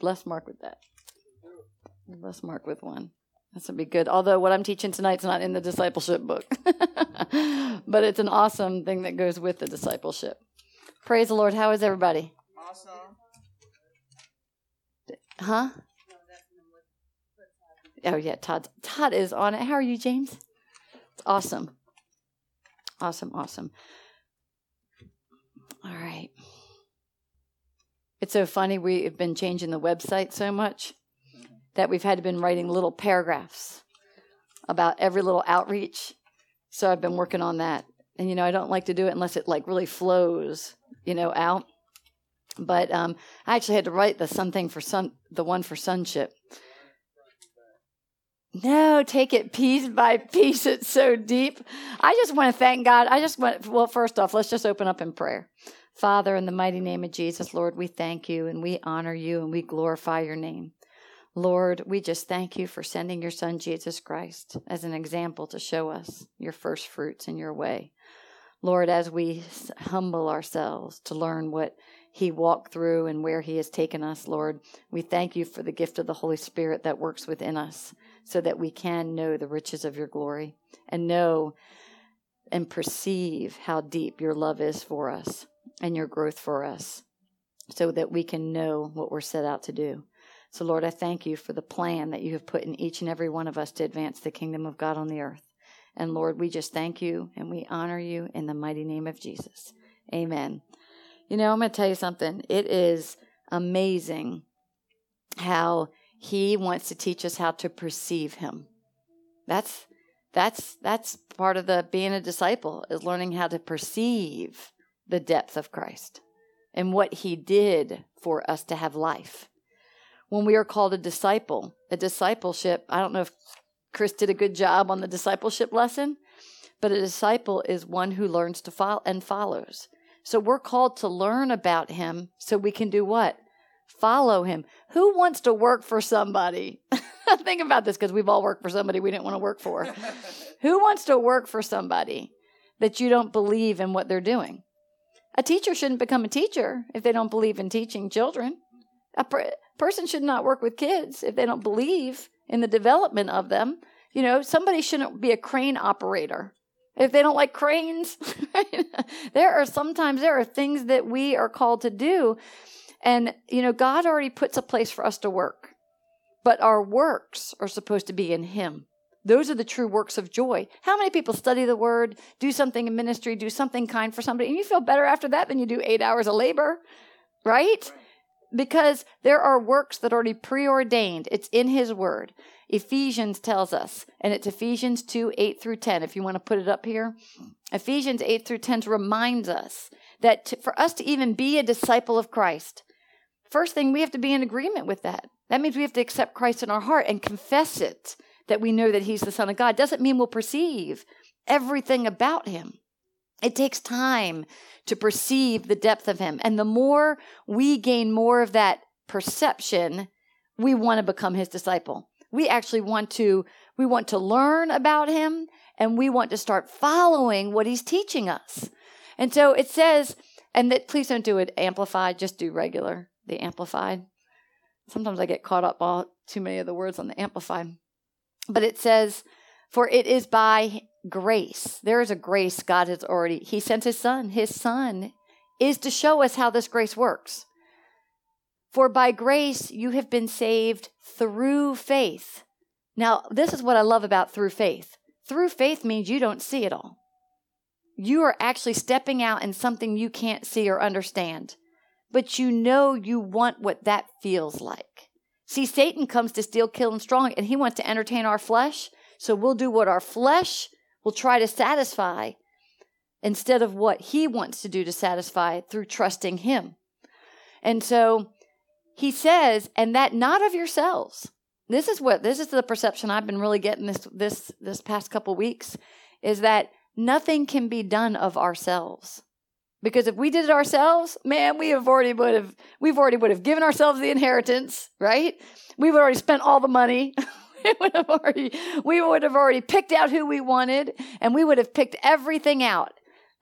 Bless Mark with that. Bless Mark with one. This would be good. Although what I'm teaching tonight's not in the discipleship book, but it's an awesome thing that goes with the discipleship. Praise the Lord. How is everybody? Awesome. Huh? Oh yeah, Todd. Todd is on it. How are you, James? It's awesome. Awesome, awesome. All right. It's so funny. We've been changing the website so much that we've had to been writing little paragraphs about every little outreach. So I've been working on that. And you know, I don't like to do it unless it like really flows, you know, out. But um, I actually had to write the something for sun, the one for sonship. No, take it piece by piece. It's so deep. I just want to thank God. I just want, well, first off, let's just open up in prayer. Father, in the mighty name of Jesus, Lord, we thank you and we honor you and we glorify your name. Lord, we just thank you for sending your son, Jesus Christ, as an example to show us your first fruits in your way. Lord, as we humble ourselves to learn what he walked through and where he has taken us, Lord, we thank you for the gift of the Holy Spirit that works within us so that we can know the riches of your glory and know and perceive how deep your love is for us and your growth for us so that we can know what we're set out to do. So, Lord, I thank you for the plan that you have put in each and every one of us to advance the kingdom of God on the earth. And Lord, we just thank you and we honor you in the mighty name of Jesus. Amen. You know, I'm going to tell you something. It is amazing how he wants to teach us how to perceive him. That's that's that's part of the being a disciple is learning how to perceive the depth of Christ and what he did for us to have life when we are called a disciple. A discipleship, I don't know if Chris did a good job on the discipleship lesson, but a disciple is one who learns to follow and follows. So we're called to learn about him so we can do what? Follow him. Who wants to work for somebody? Think about this because we've all worked for somebody we didn't want to work for. who wants to work for somebody that you don't believe in what they're doing? A teacher shouldn't become a teacher if they don't believe in teaching children. A person should not work with kids if they don't believe in the development of them. You know, somebody shouldn't be a crane operator if they don't like cranes. there are sometimes there are things that we are called to do and you know God already puts a place for us to work. But our works are supposed to be in him. Those are the true works of joy. How many people study the word, do something in ministry, do something kind for somebody, and you feel better after that than you do 8 hours of labor, right? because there are works that are already preordained. It's in His Word. Ephesians tells us, and it's Ephesians 2 8 through 10, if you want to put it up here. Ephesians 8 through 10 reminds us that to, for us to even be a disciple of Christ, first thing we have to be in agreement with that. That means we have to accept Christ in our heart and confess it that we know that He's the Son of God. Doesn't mean we'll perceive everything about Him. It takes time to perceive the depth of him. And the more we gain more of that perception, we want to become his disciple. We actually want to we want to learn about him and we want to start following what he's teaching us. And so it says and that please don't do it amplified, just do regular, the amplified. Sometimes I get caught up all too many of the words on the amplified. But it says for it is by grace. There is a grace God has already, He sent His Son. His Son is to show us how this grace works. For by grace you have been saved through faith. Now, this is what I love about through faith. Through faith means you don't see it all. You are actually stepping out in something you can't see or understand, but you know you want what that feels like. See, Satan comes to steal, kill, and strong, and he wants to entertain our flesh. So we'll do what our flesh will try to satisfy instead of what he wants to do to satisfy through trusting him. And so he says, and that not of yourselves. This is what this is the perception I've been really getting this this this past couple weeks is that nothing can be done of ourselves. Because if we did it ourselves, man, we have already would have we've already would have given ourselves the inheritance, right? We would have already spent all the money. we would have already we would have already picked out who we wanted and we would have picked everything out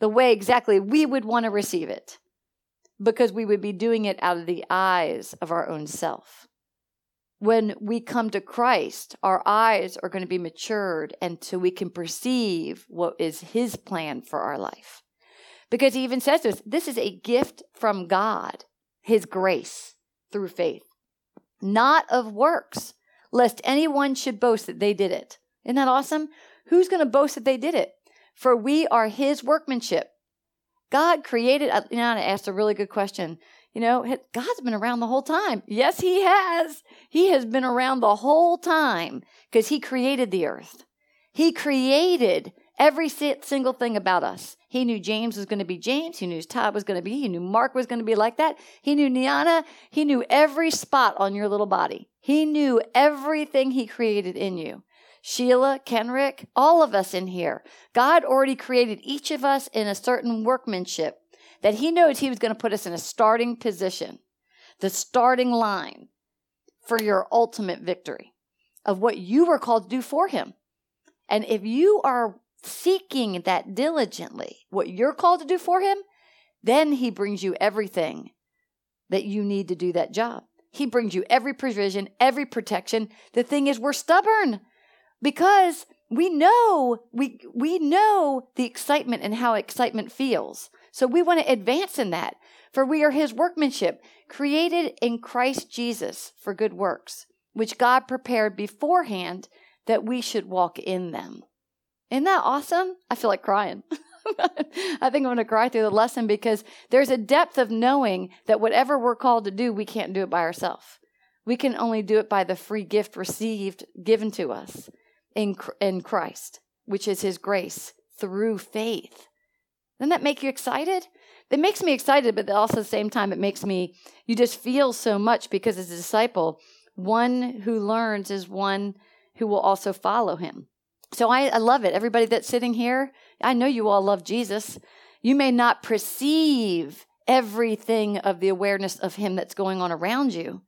the way exactly we would want to receive it because we would be doing it out of the eyes of our own self when we come to Christ, our eyes are going to be matured and so we can perceive what is his plan for our life. Because he even says this this is a gift from God, his grace through faith, not of works, lest anyone should boast that they did it. Isn't that awesome? Who's going to boast that they did it? For we are his workmanship. God created, uh, you know, I asked a really good question. You know, God's been around the whole time. Yes, He has. He has been around the whole time because He created the earth. He created every single thing about us. He knew James was going to be James. He knew Todd was going to be. He knew Mark was going to be like that. He knew Niana. He knew every spot on your little body. He knew everything He created in you. Sheila, Kenrick, all of us in here. God already created each of us in a certain workmanship that He knows He was going to put us in a starting position, the starting line for your ultimate victory of what you were called to do for Him. And if you are seeking that diligently, what you're called to do for Him, then He brings you everything that you need to do that job. He brings you every provision, every protection. The thing is, we're stubborn because we know we we know the excitement and how excitement feels. So we want to advance in that. For we are his workmanship, created in Christ Jesus for good works, which God prepared beforehand that we should walk in them. Isn't that awesome? I feel like crying. I think I'm going to cry through the lesson because there's a depth of knowing that whatever we're called to do, we can't do it by ourselves. We can only do it by the free gift received, given to us in, in Christ, which is his grace through faith. Doesn't that make you excited? It makes me excited, but also at the same time, it makes me, you just feel so much because as a disciple, one who learns is one who will also follow him. So I, I love it. Everybody that's sitting here, I know you all love Jesus. You may not perceive everything of the awareness of him that's going on around you,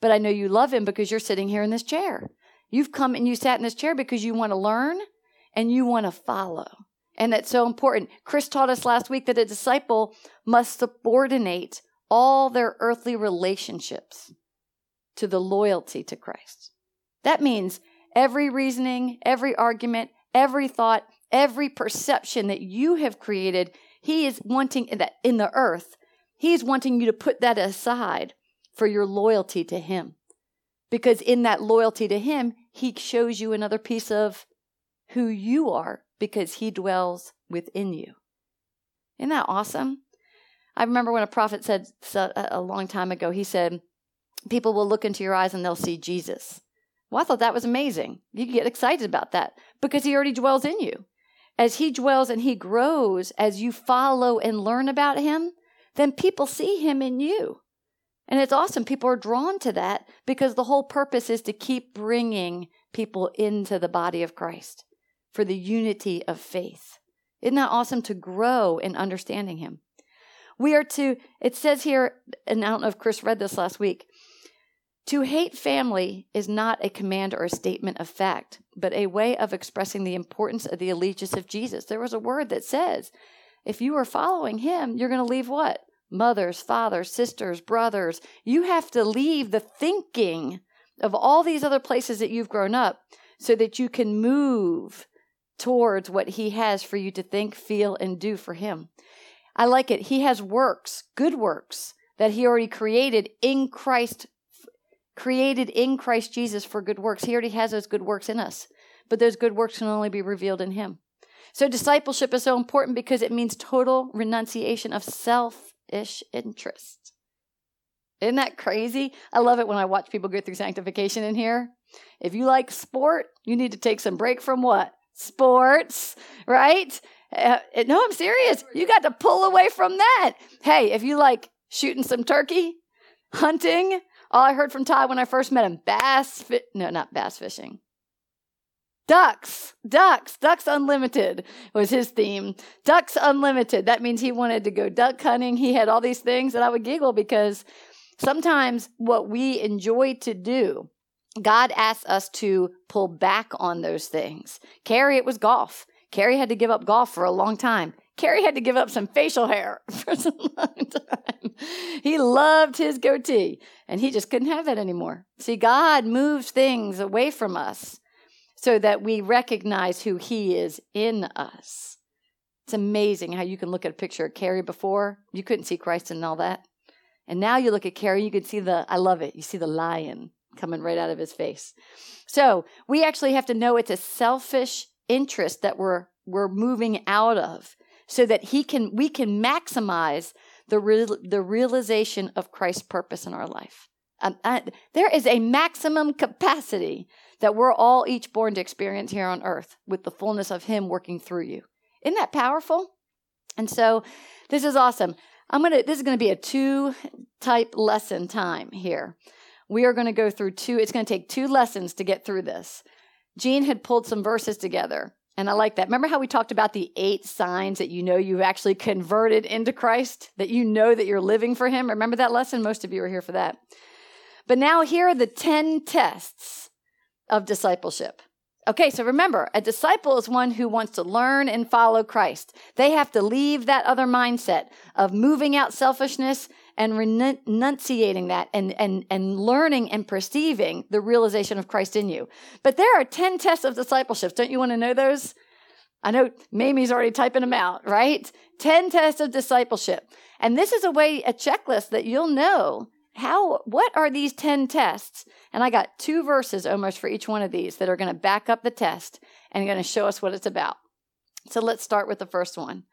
but I know you love him because you're sitting here in this chair. You've come and you sat in this chair because you want to learn and you want to follow. And that's so important. Chris taught us last week that a disciple must subordinate all their earthly relationships to the loyalty to Christ. That means every reasoning, every argument, every thought, every perception that you have created, he is wanting that in the earth, he is wanting you to put that aside for your loyalty to him. Because in that loyalty to him, he shows you another piece of who you are because he dwells within you. Isn't that awesome? I remember when a prophet said a long time ago, he said, People will look into your eyes and they'll see Jesus. Well, I thought that was amazing. You get excited about that because he already dwells in you. As he dwells and he grows, as you follow and learn about him, then people see him in you. And it's awesome. People are drawn to that because the whole purpose is to keep bringing people into the body of Christ for the unity of faith. Isn't that awesome to grow in understanding Him? We are to, it says here, and I don't know if Chris read this last week, to hate family is not a command or a statement of fact, but a way of expressing the importance of the allegiance of Jesus. There was a word that says, if you are following Him, you're going to leave what? Mothers, fathers, sisters, brothers. You have to leave the thinking of all these other places that you've grown up so that you can move towards what he has for you to think, feel, and do for him. I like it. He has works, good works that he already created in Christ, created in Christ Jesus for good works. He already has those good works in us, but those good works can only be revealed in him. So discipleship is so important because it means total renunciation of selfish interest. Isn't that crazy? I love it when I watch people go through sanctification in here. If you like sport, you need to take some break from what? sports, right? Uh, no, I'm serious. You got to pull away from that. Hey, if you like shooting some turkey, hunting, all I heard from Ty when I first met him, bass, fi- no, not bass fishing. Ducks, ducks, ducks unlimited was his theme. Ducks unlimited. That means he wanted to go duck hunting. He had all these things that I would giggle because sometimes what we enjoy to do God asks us to pull back on those things. Carrie, it was golf. Carrie had to give up golf for a long time. Carrie had to give up some facial hair for some long time. He loved his goatee, and he just couldn't have that anymore. See, God moves things away from us so that we recognize who he is in us. It's amazing how you can look at a picture of Carrie before. You couldn't see Christ and all that. And now you look at Carrie, you can see the, I love it, you see the lion coming right out of his face. So we actually have to know it's a selfish interest that we're, we're moving out of so that he can we can maximize the real, the realization of Christ's purpose in our life. Um, I, there is a maximum capacity that we're all each born to experience here on earth with the fullness of him working through you. Isn't that powerful? And so this is awesome. I'm going to this is going to be a two type lesson time here. We are going to go through two it's going to take two lessons to get through this. Jean had pulled some verses together and I like that. Remember how we talked about the eight signs that you know you've actually converted into Christ, that you know that you're living for Him? Remember that lesson? Most of you are here for that. But now here are the 10 tests of discipleship. Okay, so remember, a disciple is one who wants to learn and follow Christ. They have to leave that other mindset of moving out selfishness and renunciating that and, and, and learning and perceiving the realization of Christ in you. But there are 10 tests of discipleship. Don't you want to know those? I know Mamie's already typing them out, right? 10 tests of discipleship. And this is a way, a checklist that you'll know how, what are these 10 tests? And I got two verses almost for each one of these that are going to back up the test and going to show us what it's about. So let's start with the first one.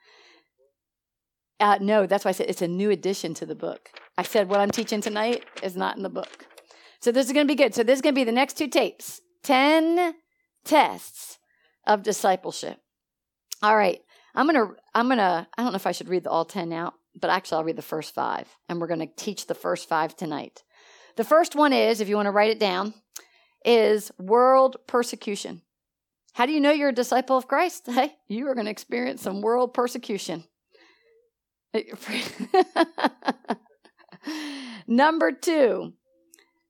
Uh, no, that's why I said it's a new addition to the book. I said what I'm teaching tonight is not in the book. So this is going to be good. So this is going to be the next two tapes 10 tests of discipleship. All right. I'm going to, I'm going to, I don't know if I should read the all 10 out, but actually I'll read the first five and we're going to teach the first five tonight. The first one is, if you want to write it down, is world persecution. How do you know you're a disciple of Christ? Hey, you are going to experience some world persecution. Number two,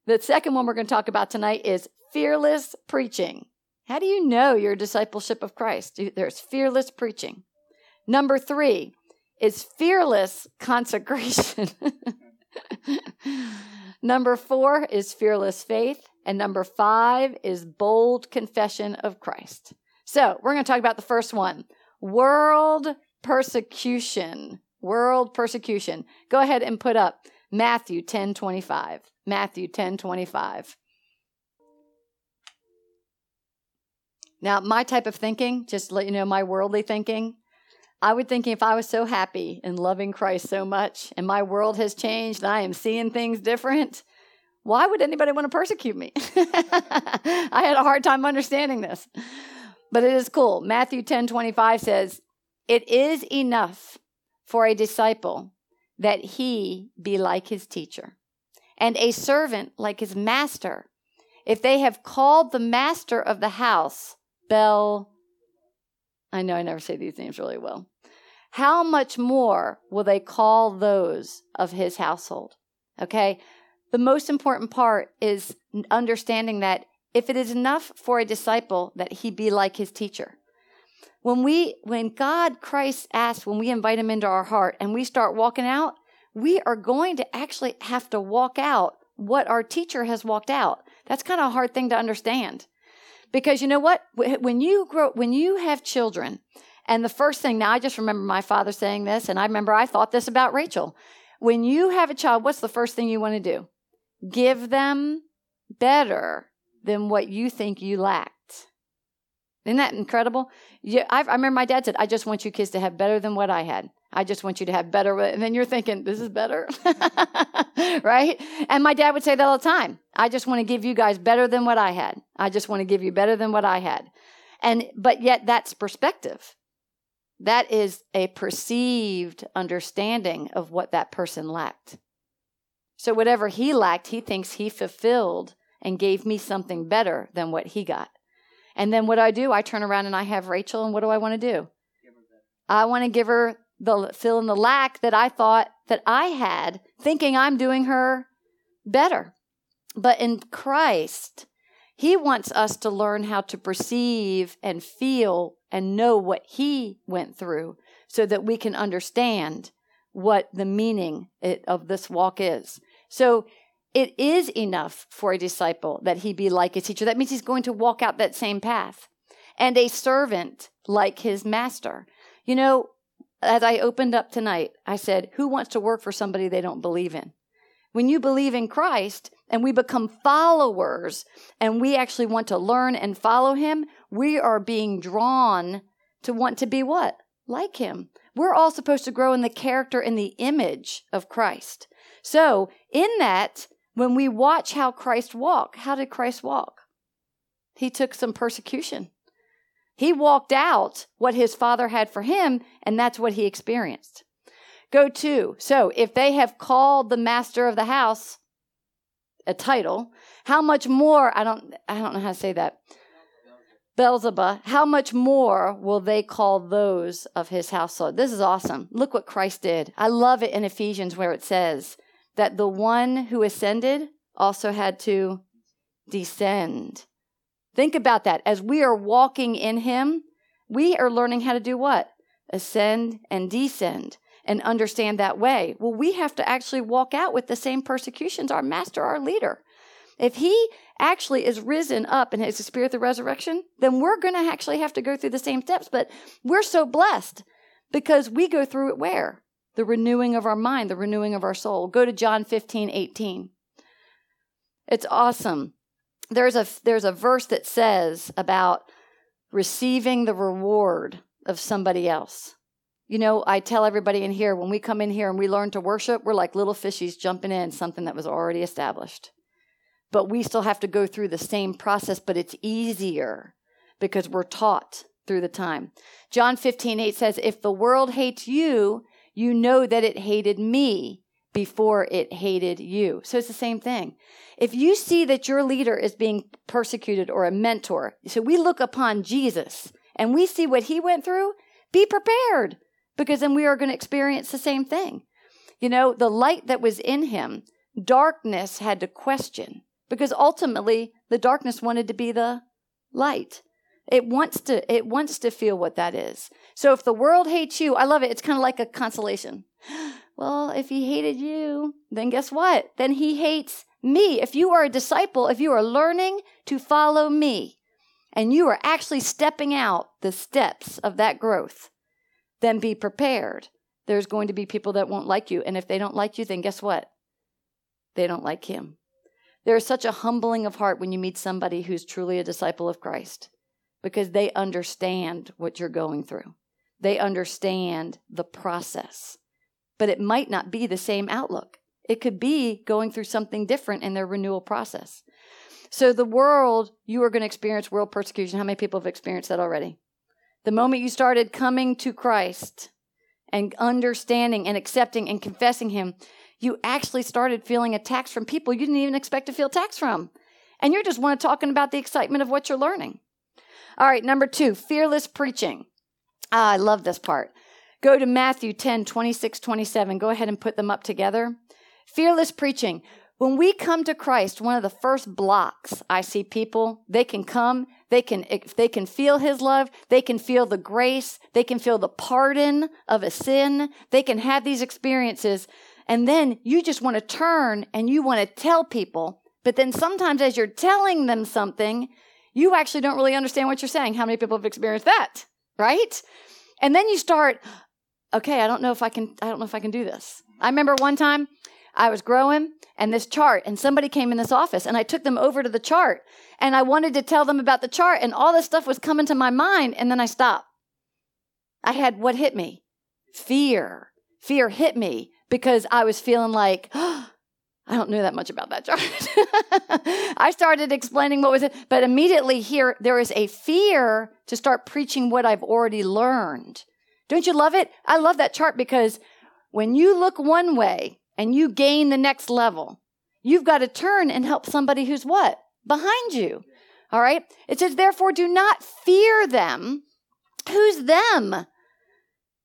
the second one we're going to talk about tonight is fearless preaching. How do you know your discipleship of Christ? There's fearless preaching. Number three is fearless consecration. number four is fearless faith. And number five is bold confession of Christ. So we're going to talk about the first one world persecution world persecution. Go ahead and put up Matthew 10 25. Matthew 10 25. Now, my type of thinking, just to let you know my worldly thinking, I would think if I was so happy and loving Christ so much and my world has changed and I am seeing things different, why would anybody want to persecute me? I had a hard time understanding this. But it is cool. Matthew 10 25 says, It is enough for a disciple that he be like his teacher, and a servant like his master. If they have called the master of the house Bel, I know I never say these names really well. How much more will they call those of his household? Okay. The most important part is understanding that if it is enough for a disciple that he be like his teacher, when we, when God Christ asks, when we invite him into our heart and we start walking out, we are going to actually have to walk out what our teacher has walked out. That's kind of a hard thing to understand. Because you know what? When you grow, when you have children, and the first thing, now I just remember my father saying this, and I remember I thought this about Rachel. When you have a child, what's the first thing you want to do? Give them better than what you think you lack. Isn't that incredible? Yeah, I, I remember my dad said, "I just want you kids to have better than what I had. I just want you to have better." And then you're thinking, "This is better," right? And my dad would say that all the time. I just want to give you guys better than what I had. I just want to give you better than what I had. And but yet that's perspective. That is a perceived understanding of what that person lacked. So whatever he lacked, he thinks he fulfilled and gave me something better than what he got. And then what do I do? I turn around and I have Rachel, and what do I want to do? I want to give her the fill in the lack that I thought that I had, thinking I'm doing her better. But in Christ, He wants us to learn how to perceive and feel and know what He went through so that we can understand what the meaning of this walk is. So it is enough for a disciple that he be like his teacher. That means he's going to walk out that same path. And a servant like his master. You know, as I opened up tonight, I said, Who wants to work for somebody they don't believe in? When you believe in Christ and we become followers and we actually want to learn and follow him, we are being drawn to want to be what? Like him. We're all supposed to grow in the character and the image of Christ. So, in that, when we watch how Christ walked, how did Christ walk? He took some persecution. He walked out what his father had for him, and that's what he experienced. Go to. So, if they have called the master of the house a title, how much more, I don't I don't know how to say that. Beelzebub, how much more will they call those of his household? This is awesome. Look what Christ did. I love it in Ephesians where it says that the one who ascended also had to descend. Think about that. As we are walking in him, we are learning how to do what? Ascend and descend and understand that way. Well, we have to actually walk out with the same persecutions our master, our leader. If he actually is risen up and has the spirit of the resurrection, then we're going to actually have to go through the same steps. But we're so blessed because we go through it where? The renewing of our mind, the renewing of our soul. Go to John 15, 18. It's awesome. There's a, there's a verse that says about receiving the reward of somebody else. You know, I tell everybody in here when we come in here and we learn to worship, we're like little fishies jumping in something that was already established but we still have to go through the same process, but it's easier because we're taught through the time. John 15, 8 says, If the world hates you, you know that it hated me before it hated you. So it's the same thing. If you see that your leader is being persecuted or a mentor, so we look upon Jesus and we see what he went through, be prepared because then we are going to experience the same thing. You know, the light that was in him, darkness had to question because ultimately the darkness wanted to be the light. It wants to it wants to feel what that is. So if the world hates you, I love it. It's kind of like a consolation. Well, if he hated you, then guess what? Then he hates me. If you are a disciple, if you are learning to follow me, and you are actually stepping out the steps of that growth, then be prepared. There's going to be people that won't like you. And if they don't like you, then guess what? They don't like him. There is such a humbling of heart when you meet somebody who's truly a disciple of Christ because they understand what you're going through. They understand the process, but it might not be the same outlook. It could be going through something different in their renewal process. So, the world, you are going to experience world persecution. How many people have experienced that already? The moment you started coming to Christ and understanding and accepting and confessing Him, you actually started feeling attacks from people you didn't even expect to feel attacks from. And you're just one talking about the excitement of what you're learning. All right, number two, fearless preaching. Ah, I love this part. Go to Matthew 10, 26, 27. Go ahead and put them up together. Fearless preaching. When we come to Christ, one of the first blocks I see people, they can come, they can, they can feel His love, they can feel the grace, they can feel the pardon of a sin, they can have these experiences, and then you just want to turn and you want to tell people. But then sometimes as you're telling them something, you actually don't really understand what you're saying. How many people have experienced that? Right? And then you start, okay, I don't know if I can, I don't know if I can do this. I remember one time I was growing and this chart, and somebody came in this office, and I took them over to the chart, and I wanted to tell them about the chart, and all this stuff was coming to my mind, and then I stopped. I had what hit me? Fear. Fear hit me because I was feeling like, oh, I don't know that much about that chart. I started explaining what was it, but immediately here there is a fear to start preaching what I've already learned. Don't you love it? I love that chart because when you look one way and you gain the next level, you've got to turn and help somebody who's what? Behind you. All right? It says, therefore, do not fear them. Who's them?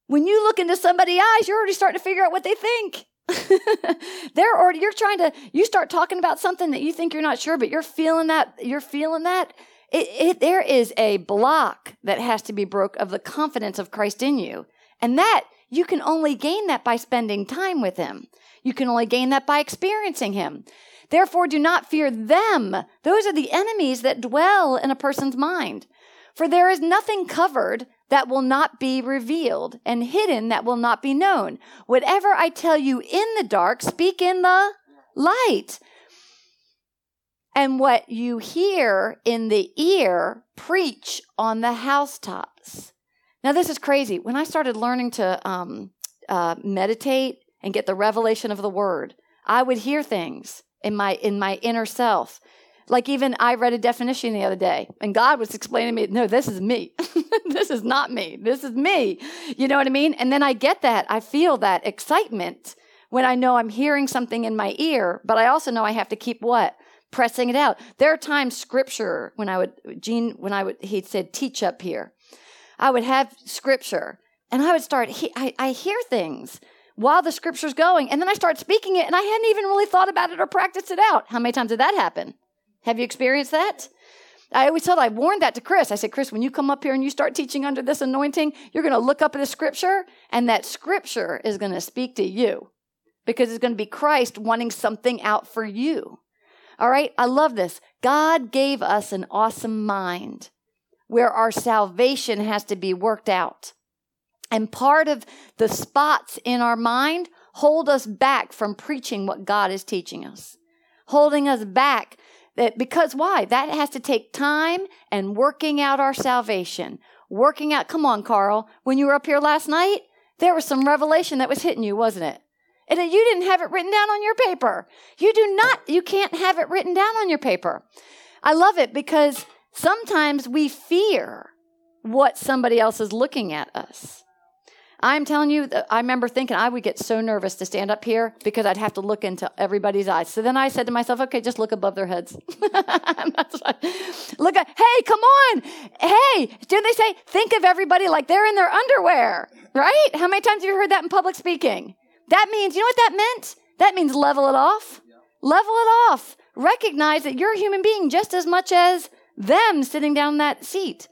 When you look into somebody's eyes, you're already starting to figure out what they think. They're already, you're trying to, you start talking about something that you think you're not sure, but you're feeling that, you're feeling that. It, it, there is a block that has to be broke of the confidence of Christ in you. And that, you can only gain that by spending time with Him. You can only gain that by experiencing Him. Therefore, do not fear them. Those are the enemies that dwell in a person's mind. For there is nothing covered that will not be revealed, and hidden that will not be known. Whatever I tell you in the dark, speak in the light. And what you hear in the ear, preach on the housetops. Now, this is crazy. When I started learning to um, uh, meditate and get the revelation of the word, I would hear things in my in my inner self like even I read a definition the other day, and God was explaining to me, no, this is me. this is not me. This is me. You know what I mean? And then I get that. I feel that excitement when I know I'm hearing something in my ear, but I also know I have to keep what? Pressing it out. There are times scripture when I would Gene when I would he said teach up here. I would have scripture and I would start he, I, I hear things while the scripture's going and then I start speaking it and I hadn't even really thought about it or practiced it out. How many times did that happen? Have you experienced that? I always told, I warned that to Chris. I said, Chris, when you come up here and you start teaching under this anointing, you're going to look up at a scripture, and that scripture is going to speak to you because it's going to be Christ wanting something out for you. All right, I love this. God gave us an awesome mind where our salvation has to be worked out. And part of the spots in our mind hold us back from preaching what God is teaching us, holding us back because why? That has to take time and working out our salvation. Working out, come on, Carl. When you were up here last night, there was some revelation that was hitting you, wasn't it? And you didn't have it written down on your paper. You do not, you can't have it written down on your paper. I love it because sometimes we fear what somebody else is looking at us. I'm telling you, I remember thinking I would get so nervous to stand up here because I'd have to look into everybody's eyes. So then I said to myself, okay, just look above their heads. look at, hey, come on. Hey, didn't they say, think of everybody like they're in their underwear, right? How many times have you heard that in public speaking? That means, you know what that meant? That means level it off. Level it off. Recognize that you're a human being just as much as them sitting down in that seat.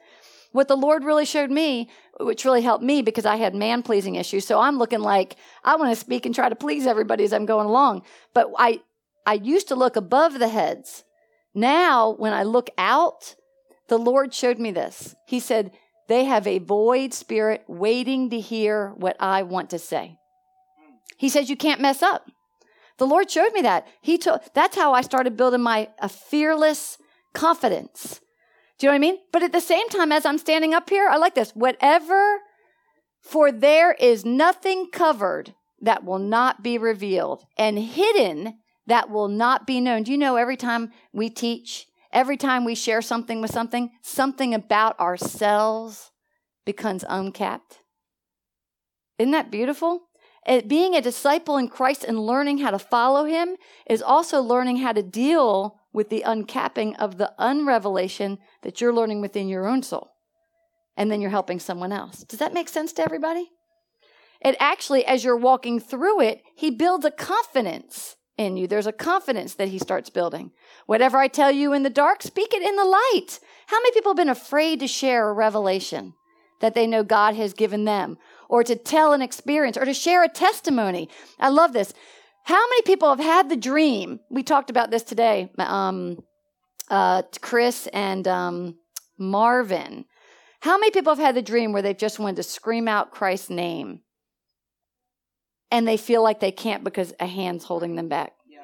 What the Lord really showed me which really helped me because I had man pleasing issues. So I'm looking like I want to speak and try to please everybody as I'm going along. But I, I used to look above the heads. Now, when I look out, the Lord showed me this. He said, They have a void spirit waiting to hear what I want to say. He says, You can't mess up. The Lord showed me that. He told, that's how I started building my a fearless confidence do you know what I mean? But at the same time, as I'm standing up here, I like this. Whatever, for there is nothing covered that will not be revealed, and hidden that will not be known. Do you know every time we teach, every time we share something with something, something about ourselves becomes uncapped? Isn't that beautiful? It, being a disciple in Christ and learning how to follow him is also learning how to deal with the uncapping of the unrevelation that you're learning within your own soul. And then you're helping someone else. Does that make sense to everybody? It actually, as you're walking through it, he builds a confidence in you. There's a confidence that he starts building. Whatever I tell you in the dark, speak it in the light. How many people have been afraid to share a revelation that they know God has given them, or to tell an experience, or to share a testimony? I love this. How many people have had the dream? We talked about this today, um, uh, Chris and um, Marvin. How many people have had the dream where they've just wanted to scream out Christ's name and they feel like they can't because a hand's holding them back? Yeah.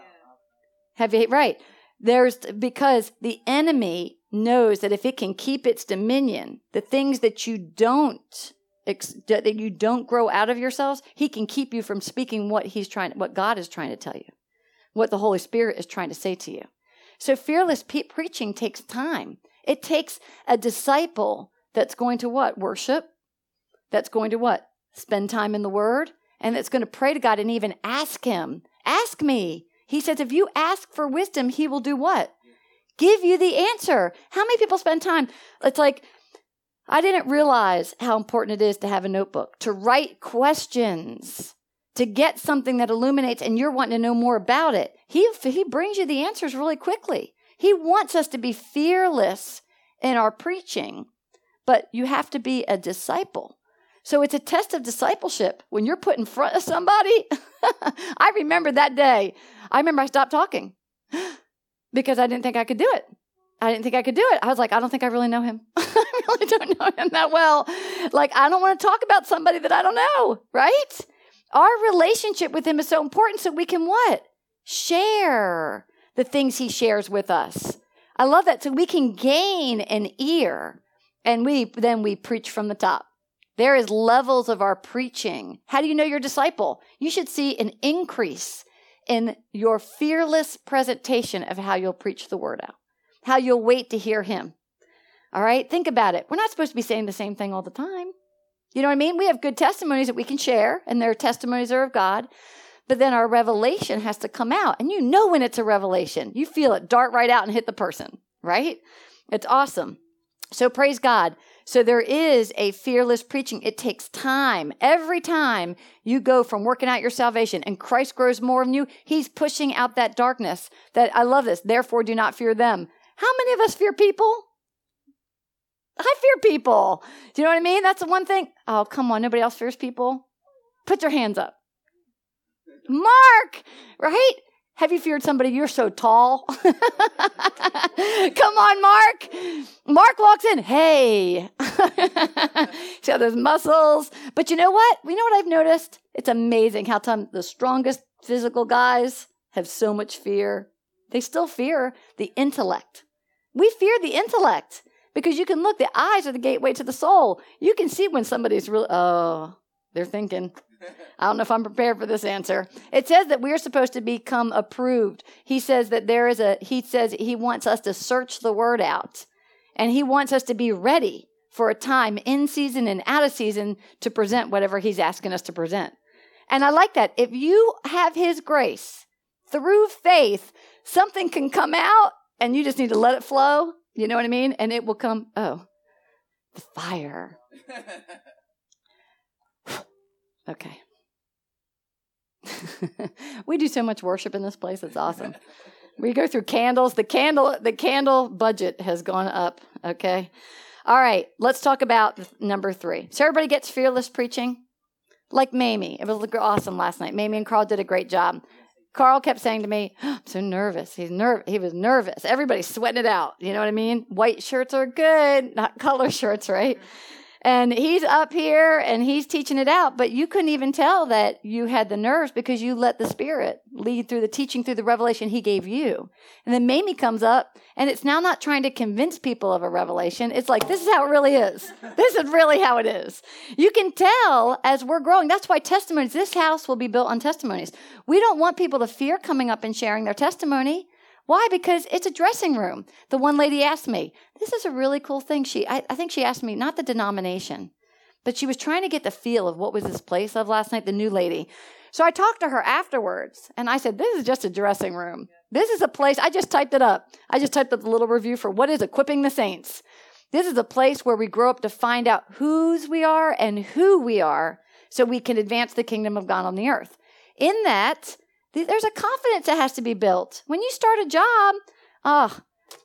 Have you, right. There's because the enemy knows that if it can keep its dominion, the things that you don't that you don't grow out of yourselves, he can keep you from speaking what he's trying, what God is trying to tell you, what the Holy Spirit is trying to say to you. So fearless pe- preaching takes time. It takes a disciple that's going to what? Worship. That's going to what? Spend time in the Word. And that's going to pray to God and even ask Him. Ask me. He says, if you ask for wisdom, He will do what? Give you the answer. How many people spend time? It's like, I didn't realize how important it is to have a notebook, to write questions, to get something that illuminates, and you're wanting to know more about it. He, he brings you the answers really quickly. He wants us to be fearless in our preaching, but you have to be a disciple. So it's a test of discipleship. When you're put in front of somebody, I remember that day. I remember I stopped talking because I didn't think I could do it. I didn't think I could do it. I was like, I don't think I really know him. I really don't know him that well. Like, I don't want to talk about somebody that I don't know, right? Our relationship with him is so important so we can what? Share the things he shares with us. I love that. So we can gain an ear and we then we preach from the top. There is levels of our preaching. How do you know your disciple? You should see an increase in your fearless presentation of how you'll preach the word out, how you'll wait to hear him. All right, think about it. We're not supposed to be saying the same thing all the time. You know what I mean? We have good testimonies that we can share, and their testimonies are of God. But then our revelation has to come out, and you know when it's a revelation. You feel it dart right out and hit the person, right? It's awesome. So praise God. So there is a fearless preaching. It takes time. Every time you go from working out your salvation and Christ grows more in you, he's pushing out that darkness that I love this. Therefore do not fear them. How many of us fear people? I fear people. Do you know what I mean? That's the one thing. Oh, come on. Nobody else fears people? Put your hands up. Mark, right? Have you feared somebody? You're so tall. Come on, Mark. Mark walks in. Hey. He's got those muscles. But you know what? You know what I've noticed? It's amazing how some the strongest physical guys have so much fear. They still fear the intellect. We fear the intellect because you can look, the eyes are the gateway to the soul. You can see when somebody's really, oh, they're thinking. I don't know if I'm prepared for this answer. It says that we're supposed to become approved. He says that there is a, he says he wants us to search the word out and he wants us to be ready for a time in season and out of season to present whatever he's asking us to present. And I like that. If you have his grace through faith, something can come out and you just need to let it flow. You know what I mean? And it will come, oh, the fire. Okay. we do so much worship in this place. It's awesome. we go through candles. The candle the candle budget has gone up, okay? All right, let's talk about number 3. So everybody gets fearless preaching? Like Mamie. It was awesome last night. Mamie and Carl did a great job. Carl kept saying to me, "I'm so nervous." He's nerve. He was nervous. Everybody's sweating it out. You know what I mean? White shirts are good, not color shirts, right? And he's up here and he's teaching it out, but you couldn't even tell that you had the nerves because you let the Spirit lead through the teaching, through the revelation he gave you. And then Mamie comes up and it's now not trying to convince people of a revelation. It's like, this is how it really is. This is really how it is. You can tell as we're growing. That's why testimonies, this house will be built on testimonies. We don't want people to fear coming up and sharing their testimony. Why? Because it's a dressing room. The one lady asked me, this is a really cool thing. She, I, I think she asked me, not the denomination, but she was trying to get the feel of what was this place of last night, the new lady. So I talked to her afterwards and I said, this is just a dressing room. This is a place, I just typed it up. I just typed up the little review for what is equipping the saints. This is a place where we grow up to find out whose we are and who we are so we can advance the kingdom of God on the earth. In that, there's a confidence that has to be built. When you start a job, oh,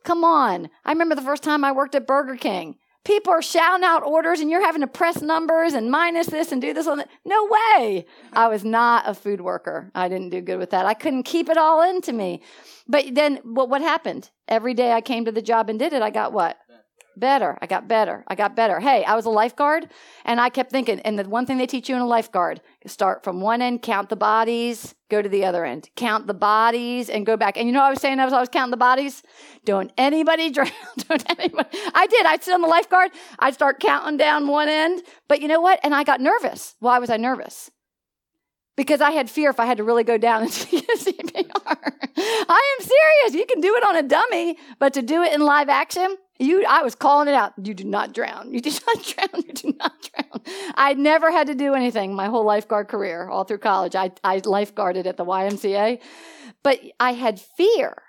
come on. I remember the first time I worked at Burger King. People are shouting out orders and you're having to press numbers and minus this and do this on that. No way. I was not a food worker. I didn't do good with that. I couldn't keep it all into me. But then what happened? Every day I came to the job and did it, I got what? Better. I got better. I got better. Hey, I was a lifeguard and I kept thinking, and the one thing they teach you in a lifeguard, start from one end, count the bodies, go to the other end, count the bodies and go back. And you know what I was saying as I was counting the bodies? Don't anybody drown. Don't anybody. I did. I'd sit on the lifeguard. I'd start counting down one end. But you know what? And I got nervous. Why was I nervous? because I had fear if I had to really go down and CPR. I am serious. You can do it on a dummy, but to do it in live action, you, I was calling it out. You do not drown. You do not drown. You do not drown. I never had to do anything my whole lifeguard career, all through college. I, I lifeguarded at the YMCA, but I had fear.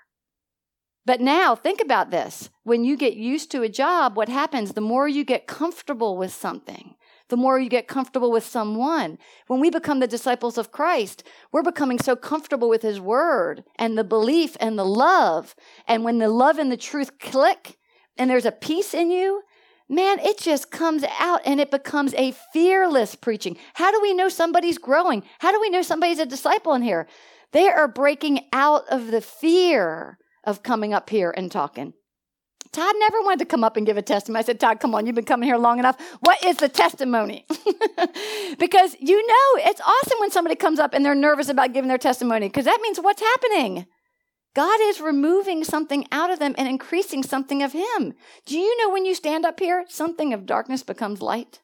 But now think about this. When you get used to a job, what happens? The more you get comfortable with something, the more you get comfortable with someone. When we become the disciples of Christ, we're becoming so comfortable with his word and the belief and the love. And when the love and the truth click, and there's a peace in you, man, it just comes out and it becomes a fearless preaching. How do we know somebody's growing? How do we know somebody's a disciple in here? They are breaking out of the fear of coming up here and talking. Todd never wanted to come up and give a testimony. I said, Todd, come on, you've been coming here long enough. What is the testimony? because you know it's awesome when somebody comes up and they're nervous about giving their testimony because that means what's happening? God is removing something out of them and increasing something of Him. Do you know when you stand up here, something of darkness becomes light?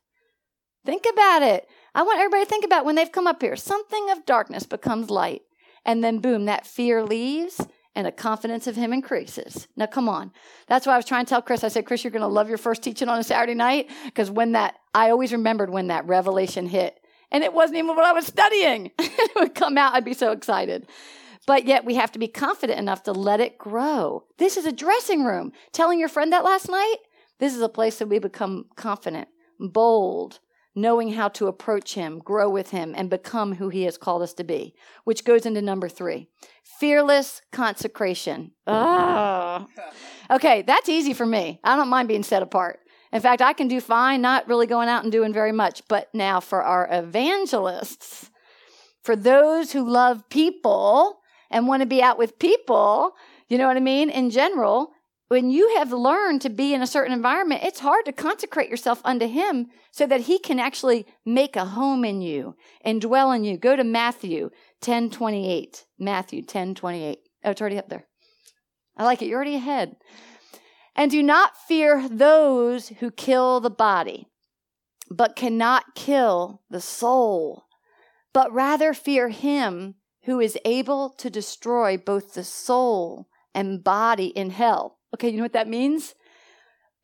Think about it. I want everybody to think about when they've come up here, something of darkness becomes light. And then, boom, that fear leaves and the confidence of him increases. Now, come on. That's why I was trying to tell Chris. I said, Chris, you're going to love your first teaching on a Saturday night because when that, I always remembered when that revelation hit. And it wasn't even what I was studying. it would come out. I'd be so excited. But yet we have to be confident enough to let it grow. This is a dressing room. Telling your friend that last night, this is a place that we become confident, bold, knowing how to approach him, grow with him, and become who he has called us to be, which goes into number three fearless consecration. Ah. Okay, that's easy for me. I don't mind being set apart. In fact, I can do fine, not really going out and doing very much. But now for our evangelists, for those who love people, and want to be out with people, you know what I mean? In general, when you have learned to be in a certain environment, it's hard to consecrate yourself unto Him so that He can actually make a home in you and dwell in you. Go to Matthew 10 28. Matthew 10 28. Oh, it's already up there. I like it. You're already ahead. And do not fear those who kill the body, but cannot kill the soul, but rather fear Him who is able to destroy both the soul and body in hell. Okay, you know what that means?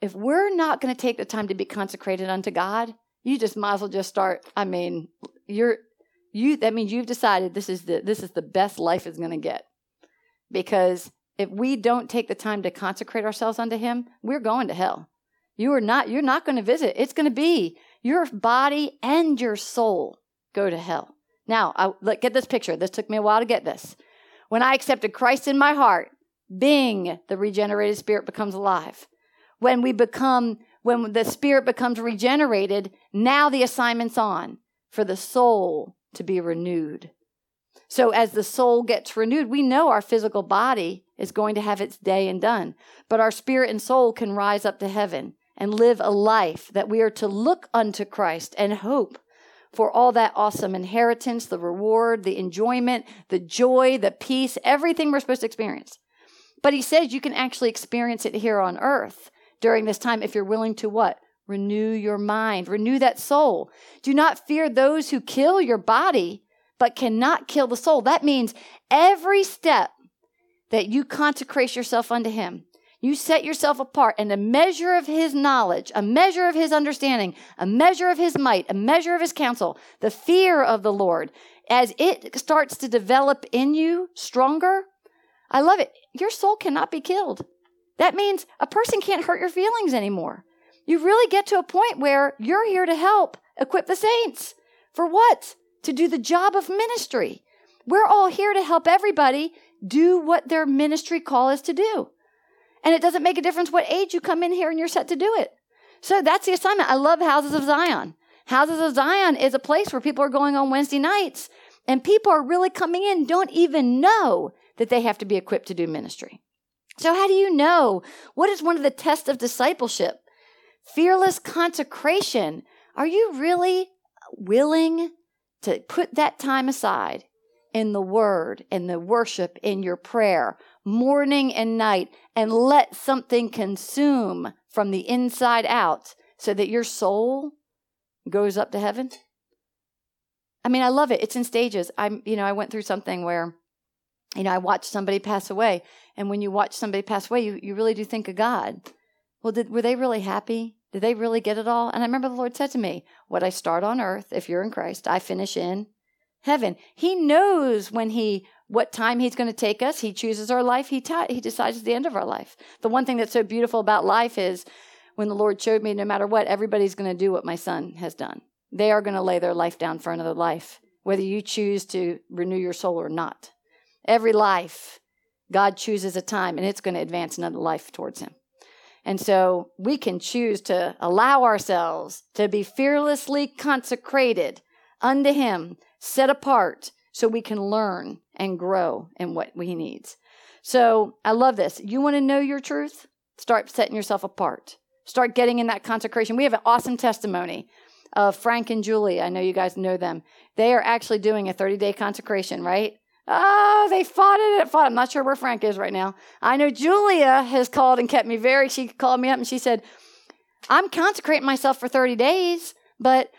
If we're not going to take the time to be consecrated unto God, you just might as well just start. I mean, you're you that means you've decided this is the this is the best life is going to get. Because if we don't take the time to consecrate ourselves unto him, we're going to hell. You are not you're not going to visit. It's going to be your body and your soul go to hell. Now, I, look, get this picture. This took me a while to get this. When I accepted Christ in my heart, being the regenerated spirit becomes alive. When we become, when the spirit becomes regenerated, now the assignment's on for the soul to be renewed. So as the soul gets renewed, we know our physical body is going to have its day and done, but our spirit and soul can rise up to heaven and live a life that we are to look unto Christ and hope for all that awesome inheritance, the reward, the enjoyment, the joy, the peace, everything we're supposed to experience. But he says you can actually experience it here on earth during this time if you're willing to what? Renew your mind, renew that soul. Do not fear those who kill your body, but cannot kill the soul. That means every step that you consecrate yourself unto him, you set yourself apart, and a measure of his knowledge, a measure of his understanding, a measure of his might, a measure of his counsel, the fear of the Lord, as it starts to develop in you stronger, I love it. Your soul cannot be killed. That means a person can't hurt your feelings anymore. You really get to a point where you're here to help equip the saints. For what? To do the job of ministry. We're all here to help everybody do what their ministry call is to do. And it doesn't make a difference what age you come in here and you're set to do it. So that's the assignment. I love Houses of Zion. Houses of Zion is a place where people are going on Wednesday nights and people are really coming in, don't even know that they have to be equipped to do ministry. So, how do you know? What is one of the tests of discipleship? Fearless consecration. Are you really willing to put that time aside in the word, in the worship, in your prayer, morning and night, and let something consume from the inside out so that your soul goes up to heaven? I mean, I love it. It's in stages. I'm, you know, I went through something where, you know, I watched somebody pass away. And when you watch somebody pass away, you, you really do think of God. Well, did, were they really happy? Did they really get it all? And I remember the Lord said to me, What I start on earth, if you're in Christ, I finish in heaven. He knows when he what time he's going to take us. He chooses our life. He he decides the end of our life. The one thing that's so beautiful about life is when the Lord showed me no matter what, everybody's going to do what my son has done. They are going to lay their life down for another life, whether you choose to renew your soul or not. Every life, God chooses a time and it's going to advance another life towards him. And so we can choose to allow ourselves to be fearlessly consecrated unto Him, set apart, so we can learn and grow in what He needs. So I love this. You want to know your truth? Start setting yourself apart. Start getting in that consecration. We have an awesome testimony of Frank and Julie. I know you guys know them. They are actually doing a 30 day consecration, right? Oh, they fought it. Fought. I'm not sure where Frank is right now. I know Julia has called and kept me very. She called me up and she said, "I'm consecrating myself for 30 days, but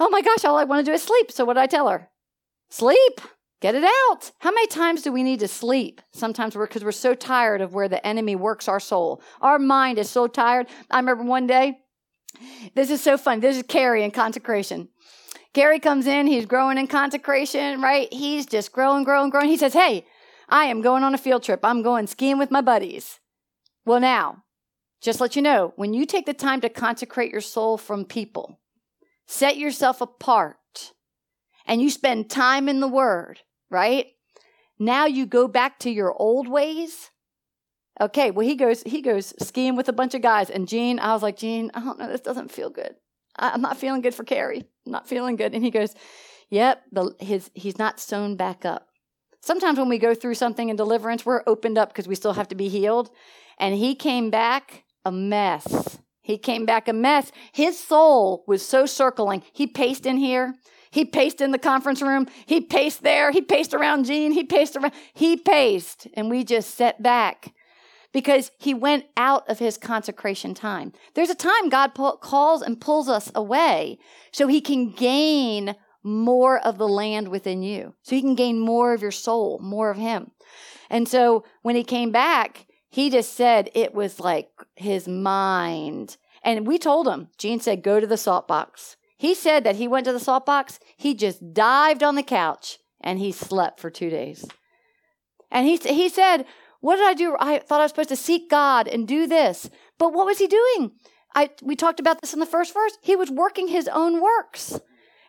oh my gosh, all I want to do is sleep." So what did I tell her? Sleep. Get it out. How many times do we need to sleep? Sometimes we're because we're so tired of where the enemy works our soul. Our mind is so tired. I remember one day. This is so fun. This is Carrie in consecration. Gary comes in, he's growing in consecration, right? He's just growing, growing, growing. He says, Hey, I am going on a field trip. I'm going skiing with my buddies. Well, now, just let you know, when you take the time to consecrate your soul from people, set yourself apart, and you spend time in the Word, right? Now you go back to your old ways. Okay, well he goes he goes skiing with a bunch of guys, and Gene, I was like, Gene, I don't know, this doesn't feel good. I'm not feeling good for Carrie. I'm not feeling good. And he goes, Yep, the, his, he's not sewn back up. Sometimes when we go through something in deliverance, we're opened up because we still have to be healed. And he came back a mess. He came back a mess. His soul was so circling. He paced in here. He paced in the conference room. He paced there. He paced around Gene. He paced around. He paced. And we just sat back because he went out of his consecration time. There's a time God calls and pulls us away so he can gain more of the land within you. So he can gain more of your soul, more of him. And so when he came back, he just said it was like his mind. And we told him, Gene said, go to the salt box. He said that he went to the salt box, he just dived on the couch and he slept for two days. And he, he said, what did I do? I thought I was supposed to seek God and do this. But what was he doing? I, we talked about this in the first verse. He was working his own works.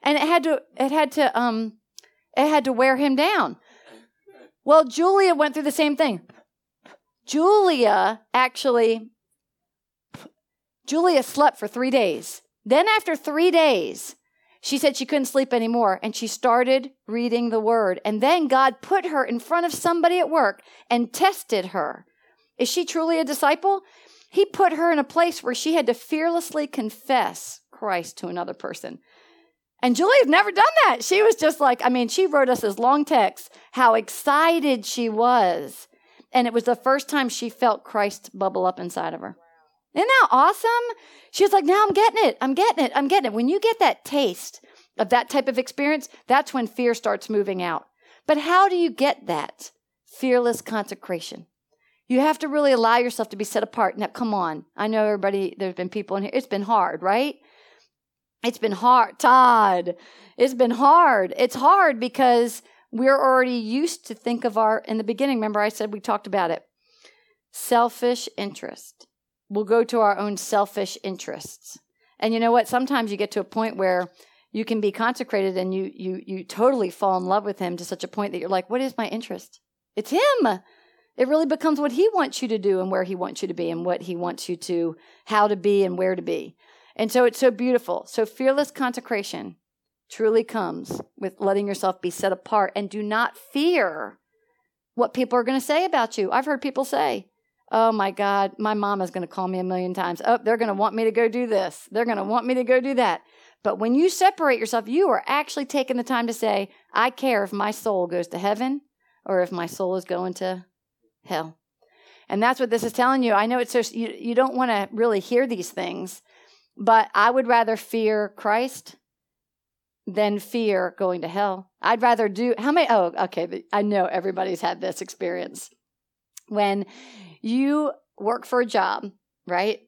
And it had to, it had to, um, it had to wear him down. Well, Julia went through the same thing. Julia actually, Julia slept for three days. Then after three days, she said she couldn't sleep anymore and she started reading the word. And then God put her in front of somebody at work and tested her. Is she truly a disciple? He put her in a place where she had to fearlessly confess Christ to another person. And Julie had never done that. She was just like, I mean, she wrote us this long text how excited she was. And it was the first time she felt Christ bubble up inside of her. Isn't that awesome? She was like, now I'm getting it. I'm getting it. I'm getting it. When you get that taste of that type of experience, that's when fear starts moving out. But how do you get that? Fearless consecration. You have to really allow yourself to be set apart. Now, come on. I know everybody, there's been people in here. It's been hard, right? It's been hard. Todd, it's been hard. It's hard because we're already used to think of our, in the beginning, remember I said we talked about it. Selfish interest we'll go to our own selfish interests. And you know what? Sometimes you get to a point where you can be consecrated and you you you totally fall in love with him to such a point that you're like, what is my interest? It's him. It really becomes what he wants you to do and where he wants you to be and what he wants you to how to be and where to be. And so it's so beautiful. So fearless consecration truly comes with letting yourself be set apart and do not fear what people are going to say about you. I've heard people say, Oh my God, my mom is going to call me a million times. Oh, they're going to want me to go do this. They're going to want me to go do that. But when you separate yourself, you are actually taking the time to say, I care if my soul goes to heaven or if my soul is going to hell. And that's what this is telling you. I know it's so, you, you don't want to really hear these things, but I would rather fear Christ than fear going to hell. I'd rather do, how many, oh, okay, I know everybody's had this experience. When you work for a job, right?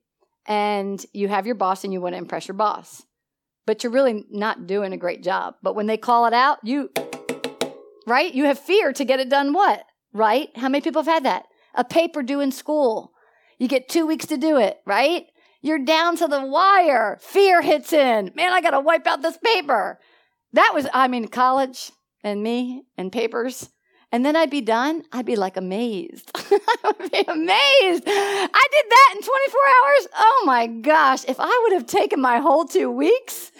And you have your boss and you want to impress your boss, but you're really not doing a great job. But when they call it out, you, right? You have fear to get it done what? Right? How many people have had that? A paper due in school. You get two weeks to do it, right? You're down to the wire. Fear hits in. Man, I got to wipe out this paper. That was, I mean, college and me and papers. And then I'd be done. I'd be like amazed. I would be amazed. I did that in 24 hours. Oh my gosh. If I would have taken my whole two weeks,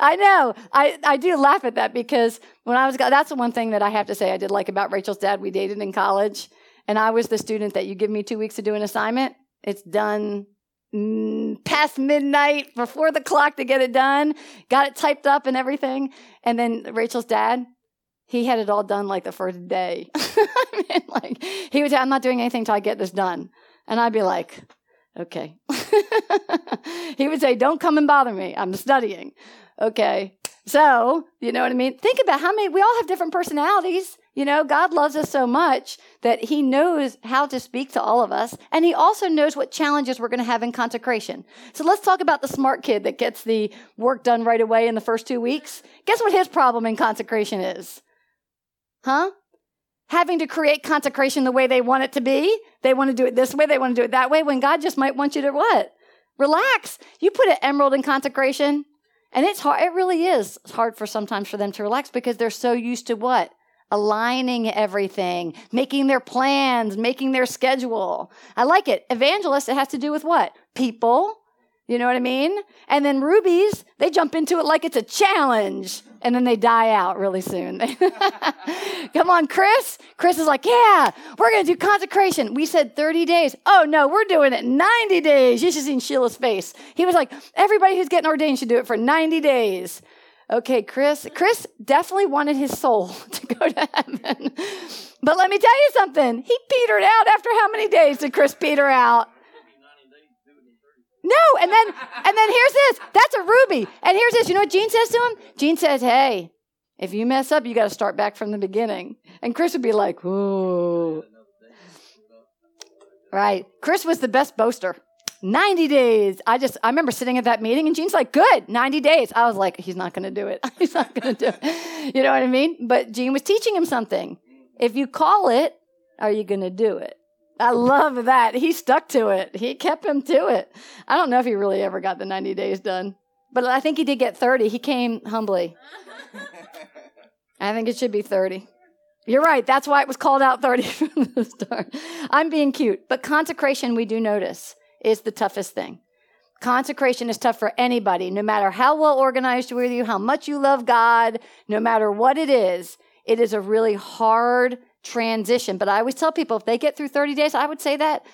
I know. I, I do laugh at that because when I was, that's the one thing that I have to say I did like about Rachel's dad. We dated in college and I was the student that you give me two weeks to do an assignment. It's done mm, past midnight before the clock to get it done. Got it typed up and everything. And then Rachel's dad, he had it all done like the first day. I mean, like he would say, "I'm not doing anything till I get this done," and I'd be like, "Okay." he would say, "Don't come and bother me. I'm studying." Okay, so you know what I mean. Think about how many we all have different personalities. You know, God loves us so much that He knows how to speak to all of us, and He also knows what challenges we're going to have in consecration. So let's talk about the smart kid that gets the work done right away in the first two weeks. Guess what his problem in consecration is? Huh? Having to create consecration the way they want it to be. They want to do it this way, they want to do it that way, when God just might want you to what? Relax. You put an emerald in consecration, and it's hard. It really is hard for sometimes for them to relax because they're so used to what? Aligning everything, making their plans, making their schedule. I like it. Evangelist, it has to do with what? People. You know what I mean? And then rubies, they jump into it like it's a challenge and then they die out really soon. Come on, Chris. Chris is like, yeah, we're going to do consecration. We said 30 days. Oh, no, we're doing it 90 days. You should see Sheila's face. He was like, everybody who's getting ordained should do it for 90 days. Okay, Chris. Chris definitely wanted his soul to go to heaven. But let me tell you something. He petered out after how many days did Chris peter out? No, and then and then here's this. That's a ruby. And here's this. You know what Gene says to him? Gene says, "Hey, if you mess up, you got to start back from the beginning." And Chris would be like, "Ooh." Right. Chris was the best boaster. 90 days. I just, I remember sitting at that meeting and Gene's like, good, 90 days. I was like, he's not going to do it. he's not going to do it. You know what I mean? But Gene was teaching him something. If you call it, are you going to do it? I love that. He stuck to it. He kept him to it. I don't know if he really ever got the 90 days done, but I think he did get 30. He came humbly. I think it should be 30. You're right. That's why it was called out 30 from the start. I'm being cute, but consecration, we do notice, is the toughest thing. Consecration is tough for anybody, no matter how well organized you are, how much you love God, no matter what it is. It is a really hard transition. But I always tell people if they get through 30 days, I would say that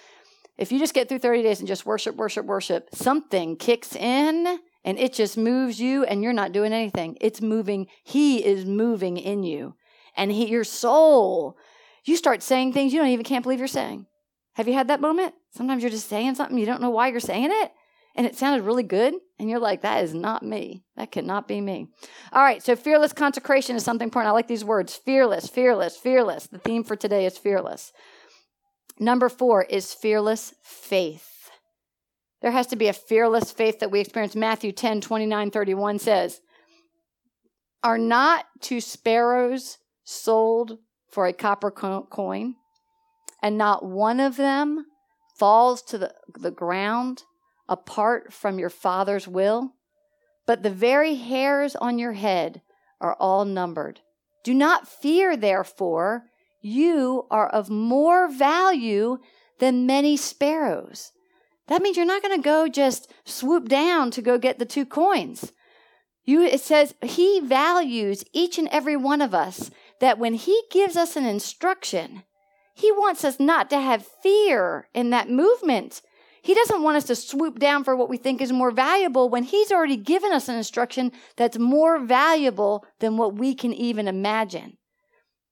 if you just get through 30 days and just worship, worship, worship, something kicks in and it just moves you and you're not doing anything. It's moving. He is moving in you. And he, your soul, you start saying things you don't even can't believe you're saying. Have you had that moment? Sometimes you're just saying something, you don't know why you're saying it, and it sounded really good. And you're like, that is not me. That cannot be me. All right, so fearless consecration is something important. I like these words fearless, fearless, fearless. The theme for today is fearless. Number four is fearless faith. There has to be a fearless faith that we experience. Matthew 10 29 31 says, Are not two sparrows sold for a copper coin, and not one of them falls to the, the ground apart from your Father's will? But the very hairs on your head are all numbered. Do not fear, therefore, you are of more value than many sparrows. That means you're not going to go just swoop down to go get the two coins. You, it says he values each and every one of us that when he gives us an instruction, he wants us not to have fear in that movement. He doesn't want us to swoop down for what we think is more valuable when He's already given us an instruction that's more valuable than what we can even imagine.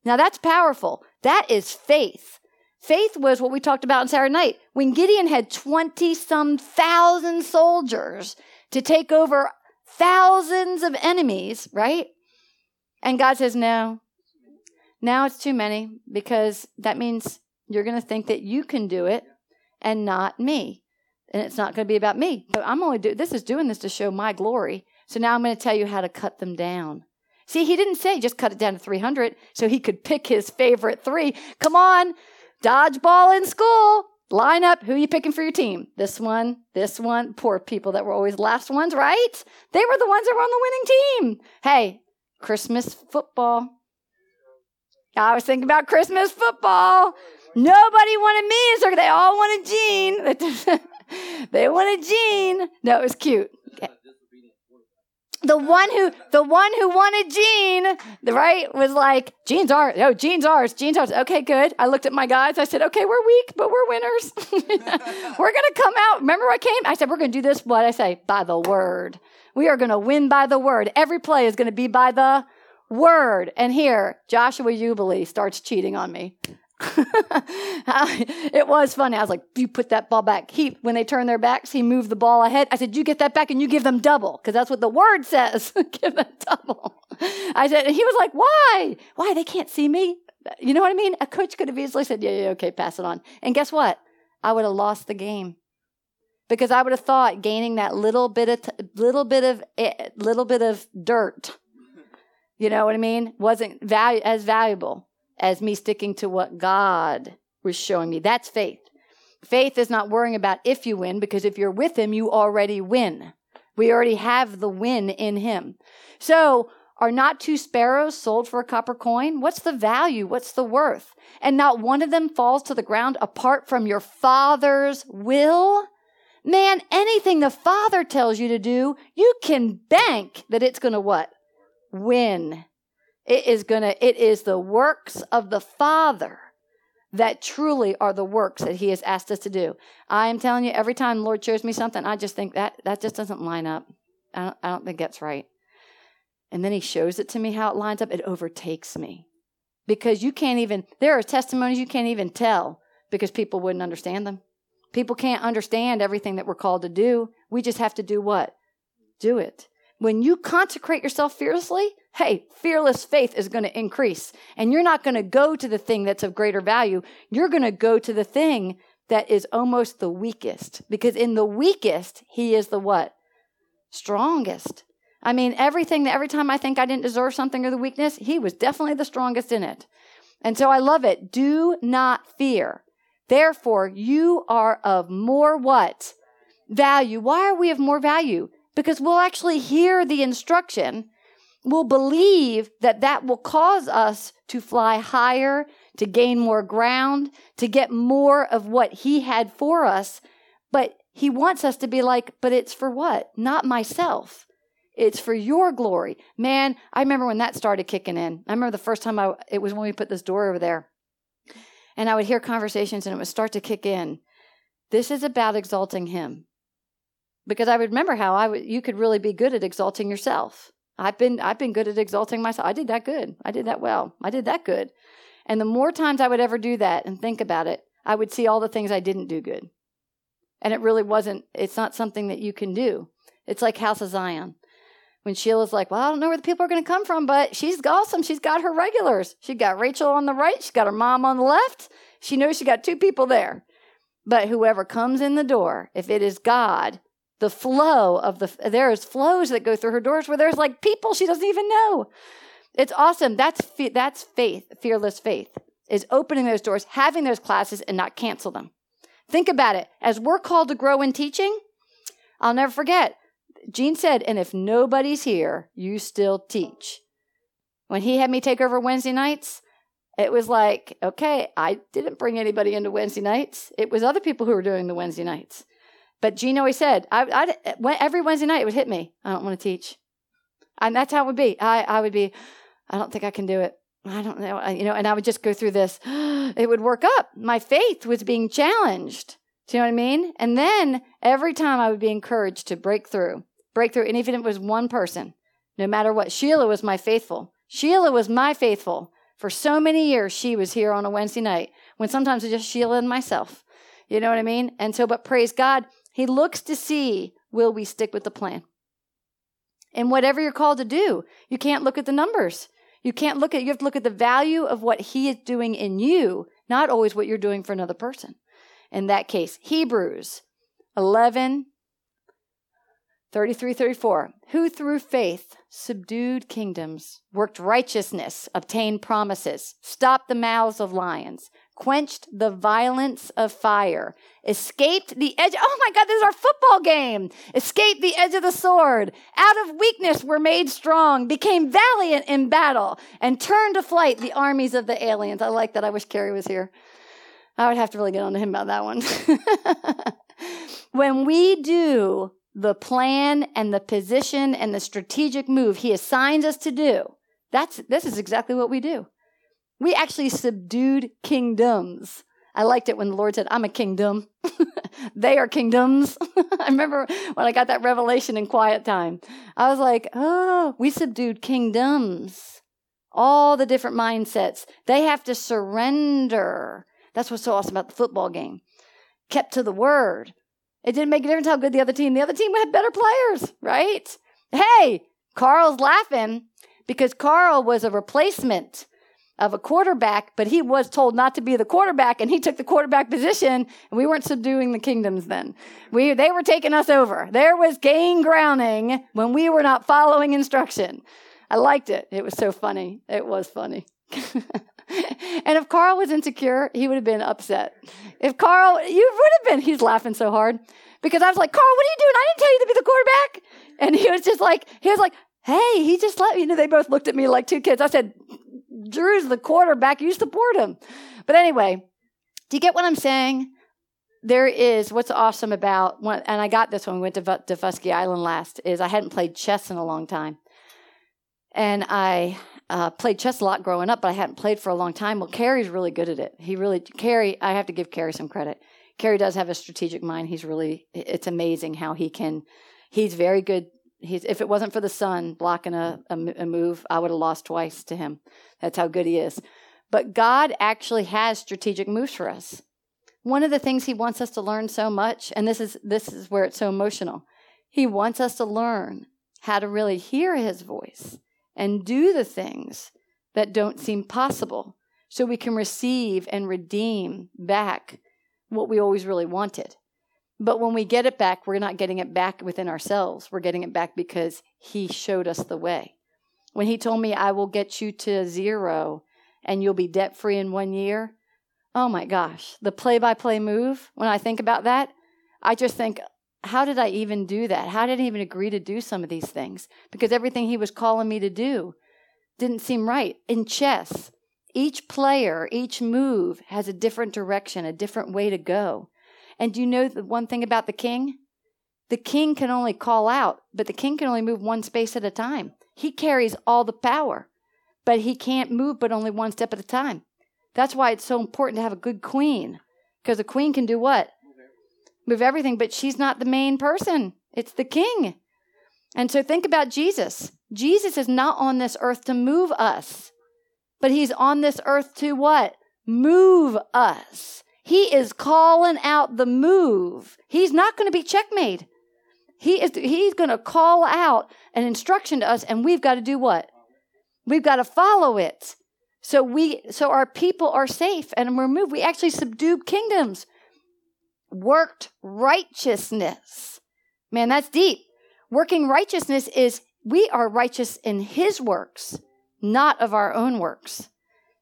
Now that's powerful. That is faith. Faith was what we talked about on Saturday night. When Gideon had 20 some thousand soldiers to take over thousands of enemies, right? And God says, no, now it's too many because that means you're going to think that you can do it and not me and it's not going to be about me. But I'm only do this is doing this to show my glory. So now I'm going to tell you how to cut them down. See, he didn't say just cut it down to 300 so he could pick his favorite three. Come on, dodgeball in school. Line up. Who are you picking for your team? This one, this one. Poor people that were always last ones, right? They were the ones that were on the winning team. Hey, Christmas football. I was thinking about Christmas football. Nobody wanted me, so they all wanted Gene. they wanted Gene. No, it was cute. The one who, the one who wanted Gene, the right was like, Gene's ours. Oh, Gene's ours. Gene's ours. Okay, good. I looked at my guys. I said, okay, we're weak, but we're winners. we're gonna come out. Remember, I came. I said, we're gonna do this. What I say by the word. We are gonna win by the word. Every play is gonna be by the word. And here, Joshua Jubilee starts cheating on me. it was funny. I was like, you put that ball back. He, when they turn their backs, he moved the ball ahead. I said, you get that back and you give them double because that's what the word says. give them double. I said, and he was like, why? Why? They can't see me. You know what I mean? A coach could have easily said, yeah, yeah, okay, pass it on. And guess what? I would have lost the game because I would have thought gaining that little bit of, t- little bit of, eh, little bit of dirt, you know what I mean? Wasn't value, as valuable as me sticking to what God was showing me. That's faith. Faith is not worrying about if you win, because if you're with Him, you already win. We already have the win in Him. So, are not two sparrows sold for a copper coin? What's the value? What's the worth? And not one of them falls to the ground apart from your Father's will? Man, anything the Father tells you to do, you can bank that it's going to what? Win. It is going to, it is the works of the Father that truly are the works that He has asked us to do. I am telling you, every time the Lord shows me something, I just think that that just doesn't line up. I don't, I don't think that's right. And then He shows it to me how it lines up. It overtakes me because you can't even. There are testimonies you can't even tell because people wouldn't understand them. People can't understand everything that we're called to do. We just have to do what? Do it. When you consecrate yourself fiercely, hey, fearless faith is going to increase. And you're not going to go to the thing that's of greater value. You're going to go to the thing that is almost the weakest. Because in the weakest, he is the what? Strongest. I mean, everything that every time I think I didn't deserve something or the weakness, he was definitely the strongest in it. And so I love it. Do not fear. Therefore, you are of more what? Value. Why are we of more value? Because we'll actually hear the instruction will believe that that will cause us to fly higher, to gain more ground, to get more of what He had for us. But He wants us to be like, but it's for what? Not myself. It's for your glory. Man, I remember when that started kicking in. I remember the first time I, it was when we put this door over there. And I would hear conversations and it would start to kick in. This is about exalting Him. Because I remember how I you could really be good at exalting yourself. I've been I've been good at exalting myself. I did that good. I did that well. I did that good. And the more times I would ever do that and think about it, I would see all the things I didn't do good. And it really wasn't it's not something that you can do. It's like House of Zion. When Sheila's like, Well, I don't know where the people are gonna come from, but she's awesome. She's got her regulars. She got Rachel on the right, she's got her mom on the left. She knows she got two people there. But whoever comes in the door, if it is God, the flow of the there's flows that go through her doors where there's like people she doesn't even know. It's awesome. That's that's faith fearless faith is opening those doors having those classes and not cancel them. Think about it. As we're called to grow in teaching i'll never forget. Gene said and if nobody's here you still teach. When he had me take over wednesday nights it was like okay i didn't bring anybody into wednesday nights. It was other people who were doing the wednesday nights but Gene always said, I, I, every Wednesday night it would hit me. I don't want to teach. And that's how it would be. I, I would be, I don't think I can do it. I don't know. You know, and I would just go through this. It would work up. My faith was being challenged. Do you know what I mean? And then every time I would be encouraged to break through, break through. And even if it was one person, no matter what, Sheila was my faithful. Sheila was my faithful. For so many years, she was here on a Wednesday night when sometimes it was just Sheila and myself. You know what I mean? And so, but praise God, he looks to see will we stick with the plan? And whatever you're called to do, you can't look at the numbers. You can't look at, you have to look at the value of what he is doing in you, not always what you're doing for another person. In that case, Hebrews 11, 33, 34. Who through faith subdued kingdoms, worked righteousness, obtained promises, stopped the mouths of lions, quenched the violence of fire, escaped the edge. Oh my God, this is our football game. Escaped the edge of the sword. Out of weakness were made strong, became valiant in battle, and turned to flight the armies of the aliens. I like that. I wish Carrie was here. I would have to really get on to him about that one. when we do the plan and the position and the strategic move he assigns us to do, that's, this is exactly what we do. We actually subdued kingdoms. I liked it when the Lord said, I'm a kingdom. they are kingdoms. I remember when I got that revelation in quiet time. I was like, oh, we subdued kingdoms. All the different mindsets. They have to surrender. That's what's so awesome about the football game. Kept to the word. It didn't make a difference how good the other team. The other team had better players, right? Hey, Carl's laughing because Carl was a replacement of a quarterback, but he was told not to be the quarterback, and he took the quarterback position, and we weren't subduing the kingdoms then. We, they were taking us over. There was gain grounding when we were not following instruction. I liked it. It was so funny. It was funny. and if Carl was insecure, he would have been upset. If Carl, you would have been, he's laughing so hard because I was like, Carl, what are you doing? I didn't tell you to be the quarterback. And he was just like, he was like, hey, he just let me, you know, they both looked at me like two kids. I said, Drew's the quarterback. You support him. But anyway, do you get what I'm saying? There is what's awesome about, and I got this when we went to Daufuskie Island last, is I hadn't played chess in a long time. And I uh, played chess a lot growing up, but I hadn't played for a long time. Well, Carrie's really good at it. He really, Carrie, I have to give Carrie some credit. Carrie does have a strategic mind. He's really, it's amazing how he can, he's very good. He's, if it wasn't for the sun blocking a, a, a move, I would have lost twice to him. That's how good he is. But God actually has strategic moves for us. One of the things he wants us to learn so much, and this is this is where it's so emotional. He wants us to learn how to really hear his voice and do the things that don't seem possible so we can receive and redeem back what we always really wanted. But when we get it back, we're not getting it back within ourselves. We're getting it back because He showed us the way. When He told me, I will get you to zero and you'll be debt free in one year, oh my gosh, the play by play move, when I think about that, I just think, how did I even do that? How did I even agree to do some of these things? Because everything He was calling me to do didn't seem right. In chess, each player, each move has a different direction, a different way to go. And do you know the one thing about the king? The king can only call out, but the king can only move one space at a time. He carries all the power, but he can't move but only one step at a time. That's why it's so important to have a good queen, because a queen can do what? Move everything, but she's not the main person. It's the king. And so think about Jesus. Jesus is not on this earth to move us. But he's on this earth to what? Move us. He is calling out the move. He's not going to be checkmate. He is he's going to call out an instruction to us and we've got to do what? We've got to follow it. So we so our people are safe and we're moved. We actually subdued kingdoms. Worked righteousness. Man, that's deep. Working righteousness is we are righteous in his works not of our own works.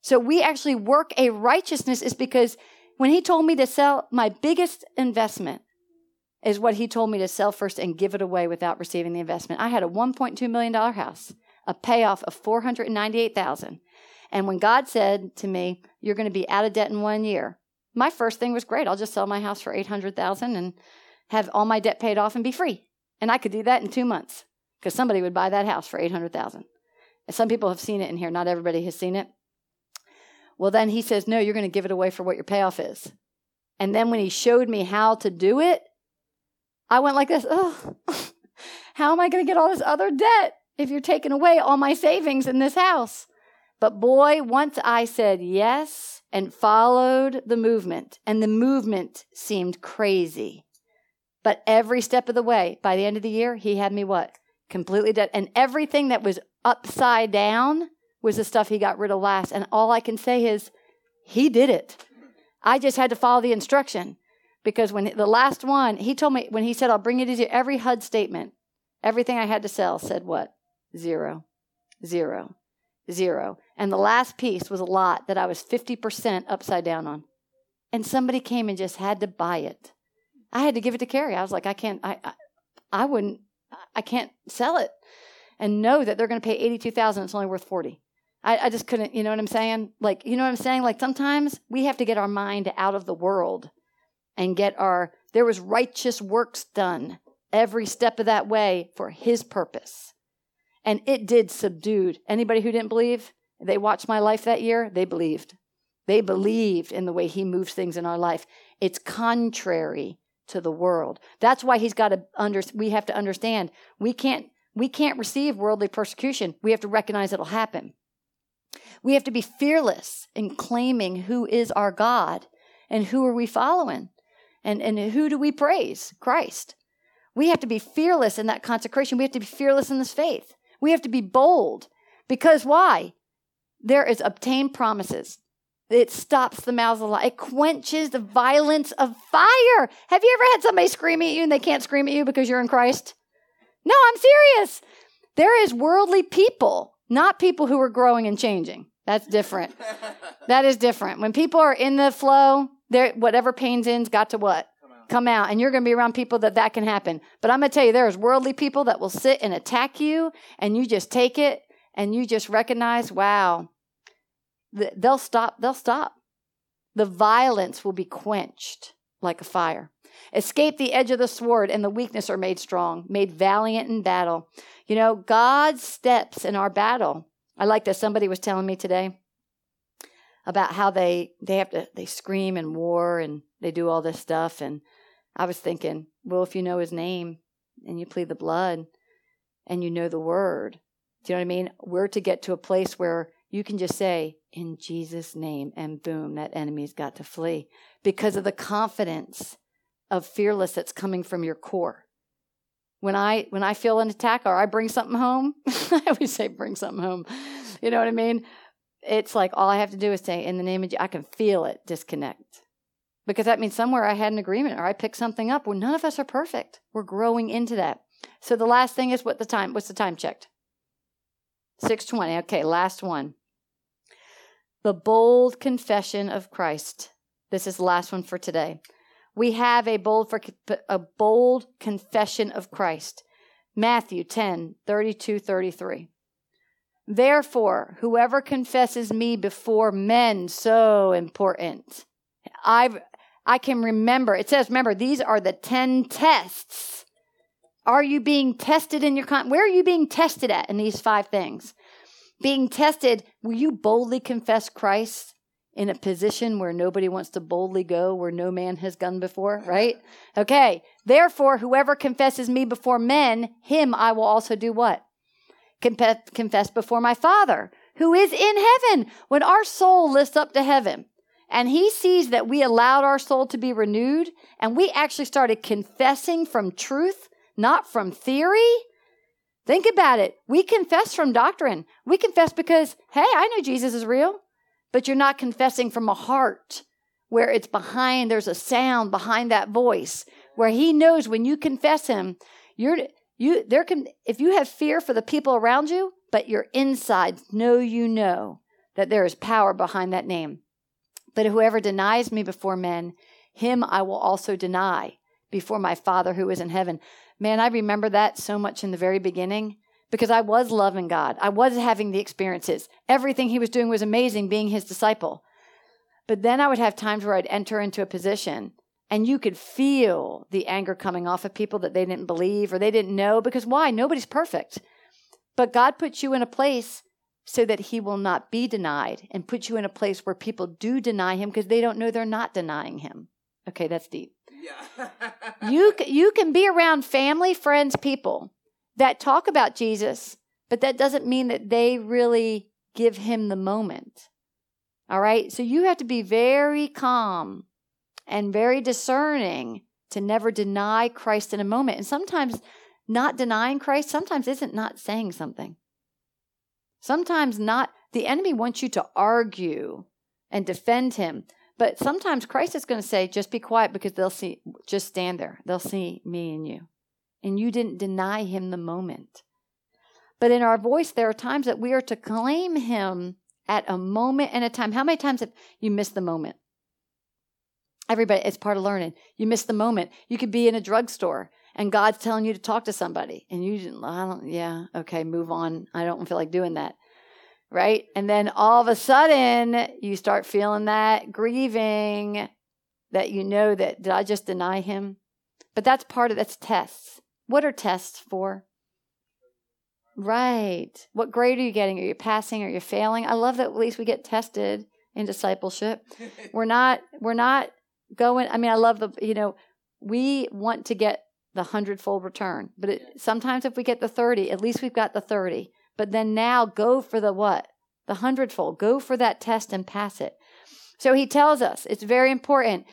So we actually work a righteousness is because when he told me to sell my biggest investment is what he told me to sell first and give it away without receiving the investment. I had a 1.2 million dollar house, a payoff of 498,000. And when God said to me, you're going to be out of debt in 1 year, my first thing was great. I'll just sell my house for 800,000 and have all my debt paid off and be free. And I could do that in 2 months because somebody would buy that house for 800,000. Some people have seen it in here, not everybody has seen it. Well, then he says, No, you're going to give it away for what your payoff is. And then when he showed me how to do it, I went like this Oh, how am I going to get all this other debt if you're taking away all my savings in this house? But boy, once I said yes and followed the movement, and the movement seemed crazy. But every step of the way, by the end of the year, he had me what? Completely dead. And everything that was upside down was the stuff he got rid of last. And all I can say is, he did it. I just had to follow the instruction because when the last one, he told me, when he said, I'll bring it to you, every HUD statement, everything I had to sell said what? Zero, zero, zero. And the last piece was a lot that I was 50% upside down on. and somebody came and just had to buy it. I had to give it to Carrie. I was like, I can't, I, I, I wouldn't, I can't sell it and know that they're going to pay 82,000. It's only worth 40. I, I just couldn't, you know what I'm saying? Like, you know what I'm saying? Like sometimes we have to get our mind out of the world and get our, there was righteous works done every step of that way for his purpose. And it did subdued. Anybody who didn't believe, they watched my life that year, they believed. They believed in the way he moves things in our life. It's contrary to the world. That's why he's got to under we have to understand we can't we can't receive worldly persecution. We have to recognize it'll happen. We have to be fearless in claiming who is our God and who are we following and, and who do we praise? Christ. We have to be fearless in that consecration. We have to be fearless in this faith. We have to be bold because why? There is obtained promises. It stops the mouths of the It quenches the violence of fire. Have you ever had somebody scream at you and they can't scream at you because you're in Christ? No, I'm serious. There is worldly people, not people who are growing and changing. That's different. that is different. When people are in the flow, whatever pain's in's got to what? Come out. Come out. And you're going to be around people that that can happen. But I'm going to tell you there's worldly people that will sit and attack you and you just take it and you just recognize, wow. They'll stop. They'll stop. The violence will be quenched like a fire. Escape the edge of the sword, and the weakness are made strong, made valiant in battle. You know, God's steps in our battle. I like that somebody was telling me today about how they they have to they scream and war and they do all this stuff and I was thinking, well, if you know his name and you plead the blood and you know the word, do you know what I mean? We're to get to a place where you can just say, in Jesus' name, and boom, that enemy's got to flee because of the confidence of fearless that's coming from your core. When I when I feel an attack or I bring something home, I always say bring something home. You know what I mean? It's like all I have to do is say in the name of I can feel it disconnect. Because that means somewhere I had an agreement or I picked something up. Well, none of us are perfect. We're growing into that. So the last thing is what the time what's the time checked? 620. Okay, last one. The bold confession of Christ. This is the last one for today we have a bold, for, a bold confession of Christ. Matthew 10, 32, 33. Therefore, whoever confesses me before men, so important. I I can remember. It says, remember, these are the 10 tests. Are you being tested in your con? Where are you being tested at in these five things? Being tested, will you boldly confess Christ in a position where nobody wants to boldly go where no man has gone before, right? Okay. Therefore, whoever confesses me before men, him I will also do what? Confess, before my Father who is in heaven. When our soul lifts up to heaven and he sees that we allowed our soul to be renewed and we actually started confessing from truth, not from theory. Think about it. We confess from doctrine. We confess because, hey, I know Jesus is real but you're not confessing from a heart where it's behind, there's a sound behind that voice where he knows when you confess him, you're, you, there can, if you have fear for the people around you, but your insides know you know that there is power behind that name. But whoever denies me before men, him I will also deny before my Father who is in heaven. Man, I remember that so much in the very beginning because I was loving God. I was having the experiences. Everything he was doing was amazing being his disciple. But then I would have times where I'd enter into a position and you could feel the anger coming off of people that they didn't believe or they didn't know because why? Nobody's perfect. But God puts you in a place so that he will not be denied and put you in a place where people do deny him because they don't know they're not denying him. Okay, that's deep. Yeah. you you can be around family, friends, people that talk about Jesus, but that doesn't mean that they really give him the moment. All right? So you have to be very calm and very discerning to never deny Christ in a moment. And sometimes not denying Christ sometimes isn't not saying something. Sometimes not the enemy wants you to argue and defend him. But sometimes Christ is going to say, just be quiet because they'll see, just stand there. They'll see me and you and you didn't deny him the moment. But in our voice, there are times that we are to claim him at a moment and a time. How many times have you missed the moment? Everybody, it's part of learning. You miss the moment. You could be in a drugstore and God's telling you to talk to somebody, and you, didn't, I don't, yeah, okay, move on. I don't feel like doing that. Right? And then all of a sudden, you start feeling that grieving that you know that, did I just deny him? But that's part of that's tests. What are tests for? Right. What grade are you getting? Are you passing? Are you failing? I love that at least we get tested in discipleship. we're not we're not going I mean I love the you know we want to get the hundredfold return. But it, sometimes if we get the 30, at least we've got the 30. But then now go for the what? The hundredfold. Go for that test and pass it. So he tells us it's very important.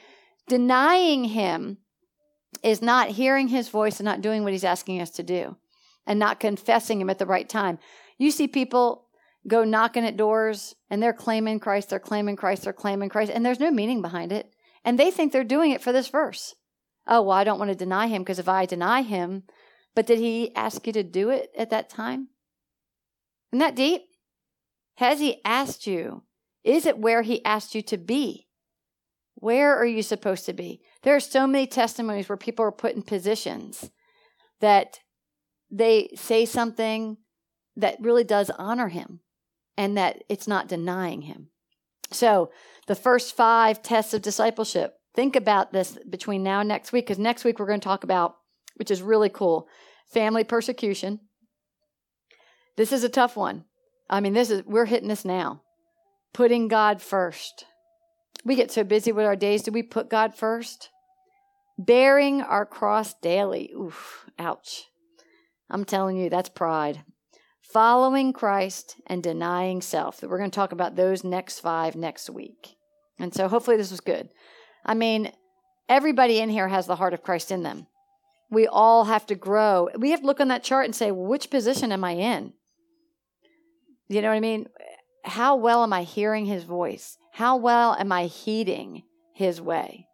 Denying him is not hearing his voice and not doing what he's asking us to do and not confessing him at the right time. You see people go knocking at doors and they're claiming Christ, they're claiming Christ, they're claiming Christ, and there's no meaning behind it. And they think they're doing it for this verse. Oh, well, I don't want to deny him because if I deny him, but did he ask you to do it at that time? Isn't that deep? Has he asked you? Is it where he asked you to be? Where are you supposed to be? There are so many testimonies where people are put in positions that they say something that really does honor him and that it's not denying him. So, the first five tests of discipleship think about this between now and next week because next week we're going to talk about, which is really cool, family persecution. This is a tough one. I mean, this is we're hitting this now. Putting God first. We get so busy with our days. Do we put God first? Bearing our cross daily. Oof, ouch. I'm telling you, that's pride. Following Christ and denying self. We're going to talk about those next five next week. And so hopefully this was good. I mean, everybody in here has the heart of Christ in them. We all have to grow. We have to look on that chart and say, which position am I in? You know what I mean? How well am I hearing his voice? How well am I heeding his way?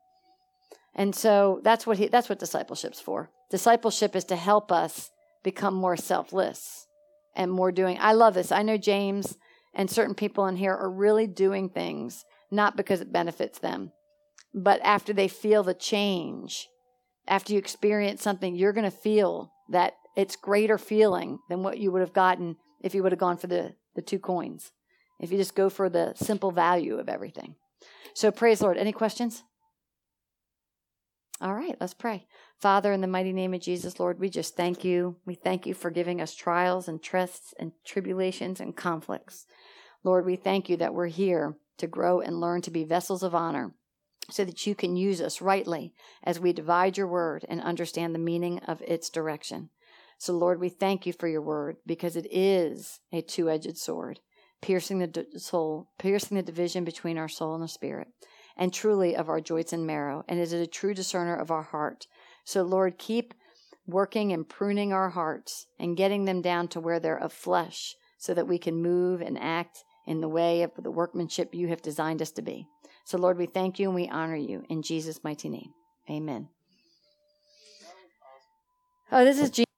And so that's what he, that's what discipleship's for. Discipleship is to help us become more selfless and more doing. I love this. I know James and certain people in here are really doing things not because it benefits them, but after they feel the change, after you experience something, you're going to feel that it's greater feeling than what you would have gotten if you would have gone for the, the two coins. If you just go for the simple value of everything. So praise Lord. Any questions? All right, let's pray. Father, in the mighty name of Jesus, Lord, we just thank you. We thank you for giving us trials and tests and tribulations and conflicts. Lord, we thank you that we're here to grow and learn to be vessels of honor so that you can use us rightly as we divide your word and understand the meaning of its direction. So, Lord, we thank you for your word because it is a two edged sword, piercing the soul, piercing the division between our soul and the spirit, and truly of our joints and marrow, and is a true discerner of our heart. So, Lord, keep working and pruning our hearts and getting them down to where they're of flesh so that we can move and act in the way of the workmanship you have designed us to be. So, Lord, we thank you and we honor you in Jesus' mighty name. Amen. Oh, this is Jesus.